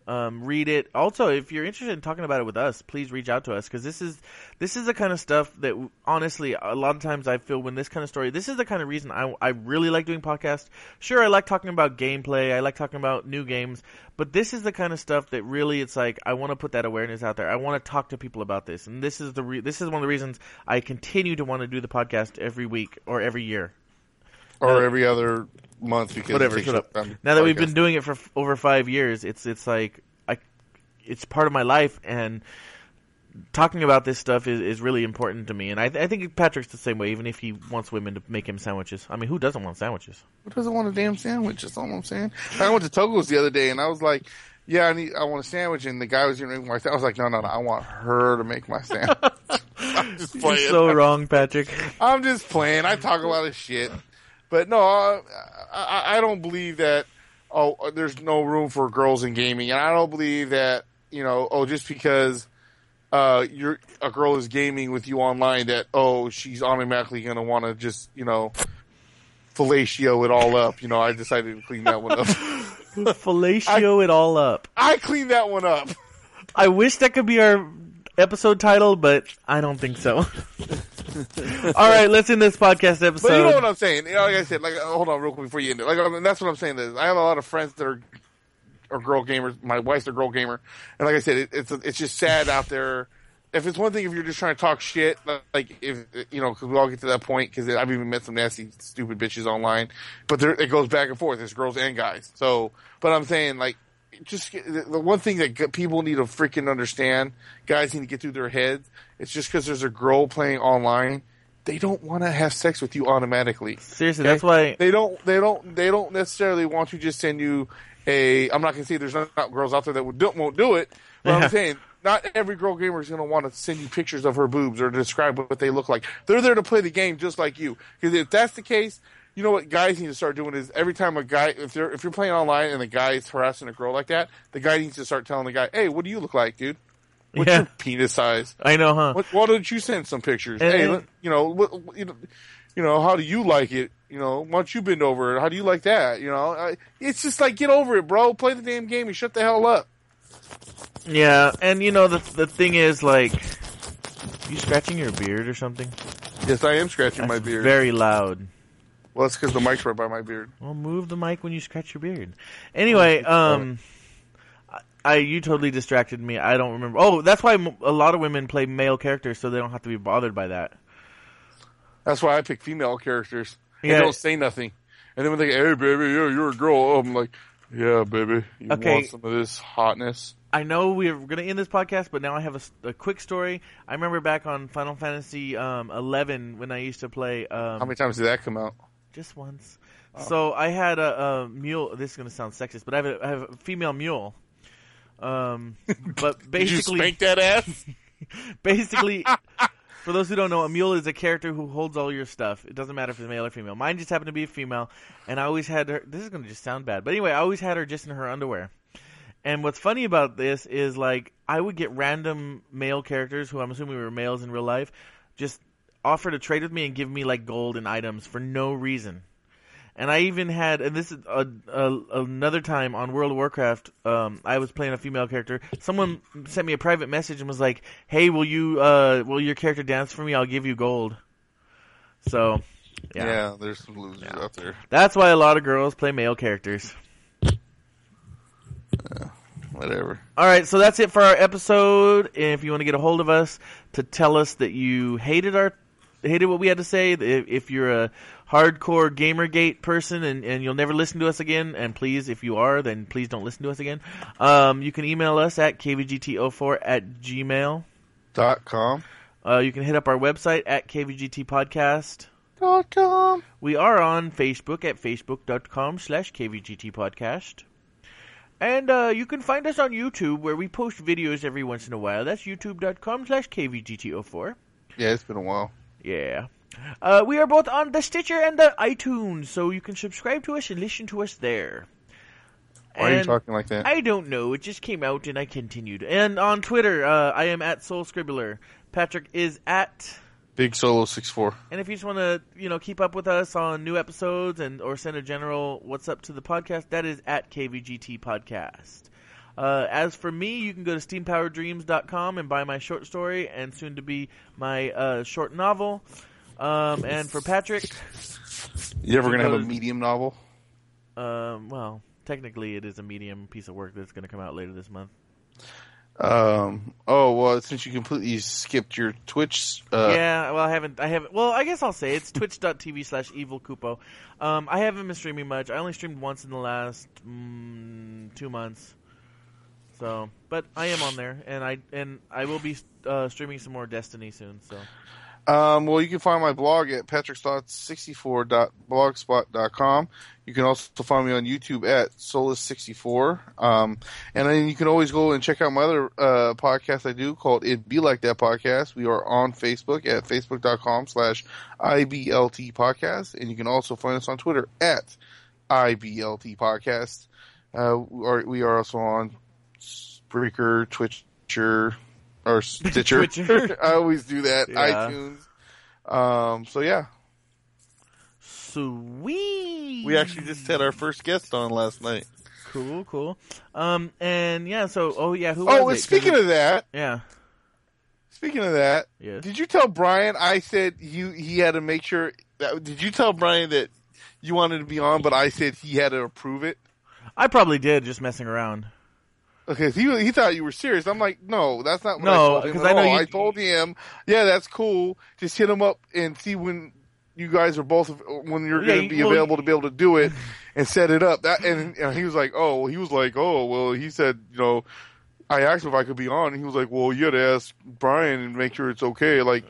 S1: um, read it. Also, if you're interested in talking about it with us, please reach out to us because this is this is the kind of stuff that honestly a lot of times I feel when this kind of story. This is the kind of reason I I really like doing podcasts. Sure, I like talking about gameplay. I like talking about new games, but this is the kind of stuff that really it's like I want to put that awareness out there. I want to talk to people about this, and this is the re- this is one of the reasons I continue to want to do the podcast every week or every year.
S2: Or uh, every other month because
S1: whatever. Shut up. Now that we've been doing it for f- over five years, it's it's like I, it's part of my life, and talking about this stuff is, is really important to me. And I, th- I think Patrick's the same way, even if he wants women to make him sandwiches. I mean, who doesn't want sandwiches?
S2: Who doesn't want a damn sandwich? That's all I'm saying. I went to Togo's the other day and I was like, "Yeah, I need, I want a sandwich." And the guy was going to make my. I was like, "No, no, no, I want her to make my sandwich." I'm just
S1: You're
S2: playing.
S1: so wrong, Patrick.
S2: I'm just playing. I talk a lot of shit, but no, I, I, I don't believe that. Oh, there's no room for girls in gaming, and I don't believe that. You know, oh, just because uh, you're a girl is gaming with you online, that oh, she's automatically going to want to just you know fellatio it all up. You know, I decided to clean that one up.
S1: Fellatio it all up.
S2: I cleaned that one up.
S1: I wish that could be our episode title, but I don't think so. all right, let's end this podcast episode.
S2: But you know what I'm saying. Like I said, like uh, hold on real quick before you end it. Like I mean, that's what I'm saying. Is I have a lot of friends that are are girl gamers. My wife's a girl gamer, and like I said, it, it's it's just sad out there. If it's one thing, if you're just trying to talk shit, like if you know, because we all get to that point. Because I've even met some nasty, stupid bitches online, but there, it goes back and forth. There's girls and guys. So, but I'm saying like, just the one thing that people need to freaking understand, guys need to get through their heads. It's just because there's a girl playing online, they don't want to have sex with you automatically.
S1: Seriously,
S2: Okay?
S1: that's why.
S2: they don't they don't they don't necessarily want to just send you a I'm not gonna say there's not, not girls out there that would, don't, won't do it, but
S1: Yeah.
S2: I'm saying not every girl gamer is gonna want to send you pictures of her boobs or describe what they look like. They're there to play the game just like you. Because if that's the case, you know what guys need to start doing is every time a guy if they're if you're playing online and the guy is harassing a girl like that, the guy needs to start telling the guy, Hey, what do you look like, dude? What's
S1: Yeah.
S2: your penis size?
S1: I know, huh?
S2: What, why don't you send some pictures?
S1: And-
S2: hey,
S1: and-
S2: let- you know, what, you know, you know, how do you like it? You know, why don't you bend over? How do you like that? You know, I, it's just like get over it, bro. Play the damn game and shut the hell up.
S1: Yeah, and you know the the thing is like, you scratching your beard or something?
S2: Yes, I am scratching my beard.
S1: Very loud.
S2: Well, it's because the mic's right by my beard.
S1: Well, move the mic when you scratch your beard. Anyway, um, I, you totally distracted me. I don't remember. Oh, that's why a lot of women play male characters, so they don't have to be bothered by that.
S2: That's why I pick female characters. They
S1: Yeah.
S2: don't say nothing, and then when they, hey, baby, yeah, you're a girl. I'm like, yeah, baby, you
S1: Okay.
S2: want some of this hotness?
S1: I know we are going to end this podcast, but now I have a quick story. I remember back on Final Fantasy um, 11 when I used to play. Um,
S2: How many times did that come out?
S1: Just once. So I had a, a mule. This is going to sound sexist, but I have a, I have a female mule. Um, but
S2: Did you
S1: basically,
S2: spank that ass?
S1: basically, for those who don't know, a mule is a character who holds all your stuff. It doesn't matter if it's male or female. Mine just happened to be a female, and I always had her. This is going to just sound bad, but anyway, I always had her just in her underwear. And what's funny about this is like I would get random male characters who I'm assuming were males in real life, just offer to trade with me and give me like gold and items for no reason. And I even had, and this is a, a, another time on World of Warcraft. Um, I was playing a female character. Someone sent me a private message and was like, "Hey, will you, uh, will your character dance for me? I'll give you gold." So,
S2: Yeah,
S1: yeah,
S2: there's some losers out there.
S1: that's why a lot of girls play male characters.
S2: Whatever.
S1: All right, so that's it for our episode. If you want to get a hold of us to tell us that you hated our hated what we had to say, if, if you're a hardcore GamerGate person and, and you'll never listen to us again, and please, if you are, then please don't listen to us again. Um, you can email us at kvgt04 at gmail.
S2: Dot com.
S1: Uh, you can hit up our website at kvgt podcast.
S2: Dot com.
S1: We are on Facebook at facebook.com slash kvgtpodcast. And uh, you can find us on YouTube where we post videos every once in a while. That's youtube.com slash kvgt04.
S2: Yeah, it's been a while.
S1: Yeah. Uh, we are both on the Stitcher and the iTunes, so you can subscribe to us and listen to us there.
S2: Why are you talking like that?
S1: I don't know. It just came out and I continued. And on Twitter, uh, I am at Soul Scribbler. Patrick is at
S2: Big Solo six four.
S1: and if you just want to, you know, keep up with us on new episodes and or send a general what's up to the podcast, that is at KVGT Podcast. Uh, as for me, you can go to steampowereddreams.com and buy my short story and soon to be my uh, short novel. Um, and for Patrick,
S2: You ever gonna have a medium novel?
S1: um, well, technically it is a medium piece of work that's going to come out later this month.
S2: Um. Oh well, since you completely skipped your Twitch. Uh,
S1: yeah, well, I haven't. I haven't. Well, I guess I'll say it's twitch.tv slash evil Kupo. Um, I haven't been streaming much. I only streamed once in the last mm, two months. So, but I am on there, and I and I will be uh, streaming some more Destiny soon. So,
S2: Um, well, you can find my blog at patrickstotts64.blogspot.com. You can also find me on YouTube at Solus64. Um, and then you can always go and check out my other uh, podcast I do called It Be Like That Podcast. We are on Facebook at facebook.com slash IBLT Podcast. And you can also find us on Twitter at IBLT Podcast. Uh, we are also on Spreaker, Twitcher, or Stitcher.
S1: Twitcher.
S2: I always do that.
S1: Yeah.
S2: iTunes. Um, so yeah,
S1: sweet.
S2: we actually just had our first guest on last night.
S1: cool, cool. Um, and yeah. So, oh yeah, who?
S2: Oh,
S1: was it?
S2: speaking of that,
S1: yeah,
S2: speaking of that,
S1: yes.
S2: did you tell Brian I said you he had to make sure that did you tell Brian that you wanted to be on, but I said he had to approve it?
S1: I probably did, just messing around.
S2: Okay, he he thought you were serious. I'm like, no, that's not what
S1: No,
S2: I told him.
S1: I know you-
S2: I told him, yeah, that's cool. Just hit him up and see when you guys are both when you're
S1: Yeah,
S2: going to be
S1: well-
S2: available to be able to do it and set it up. That and, and he was like, oh, he was like, oh, well, he said, you know, I asked him if I could be on. And he was like, well, you had to ask Brian and make sure it's okay. Like,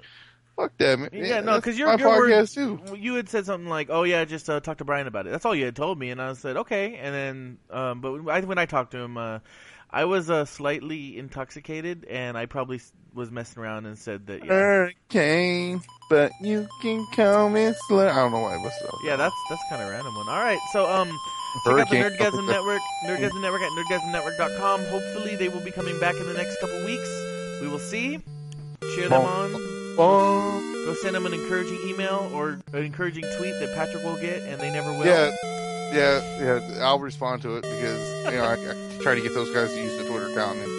S2: fuck that, man.
S1: Yeah, no, because your
S2: my
S1: your word,
S2: podcast too.
S1: you had said something like, "Oh yeah, just uh, talk to Brian about it." That's all you had told me, and I said, "Okay." And then, um, but I, when I talked to him, uh, I was uh, slightly intoxicated, and I probably was messing around and said that. Yeah,
S2: Hurricane, but you can call me. I don't know why I it up.
S1: yeah that's that's kind of random one. All right, so um, check out the
S2: Hurricane.
S1: Nerdgasm Network, Nerdgasm Network at nerdgasmnetwork.com. Hopefully, they will be coming back in the next couple weeks. We will see. Cheer them on. Go send them an encouraging email or an encouraging tweet that Patrick will get, and they never will.
S2: yeah, yeah, yeah. I'll respond to it because you know I, I try to get those guys to use the Twitter account, and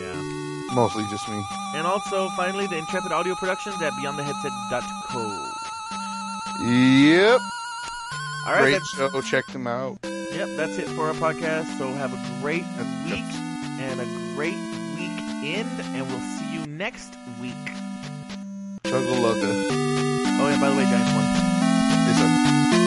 S1: Yeah.
S2: mostly just me.
S1: And also, finally, the Intrepid Audio Productions at BeyondTheHeadset.co.
S2: Yep,
S1: All right,
S2: great
S1: that's,
S2: show. Check them out.
S1: yep, that's it for our podcast. So have a great week and a great weekend, and we'll see you next week.
S2: Chugga lugga.
S1: Oh, and by the way, Giants won.
S2: Yes, sir.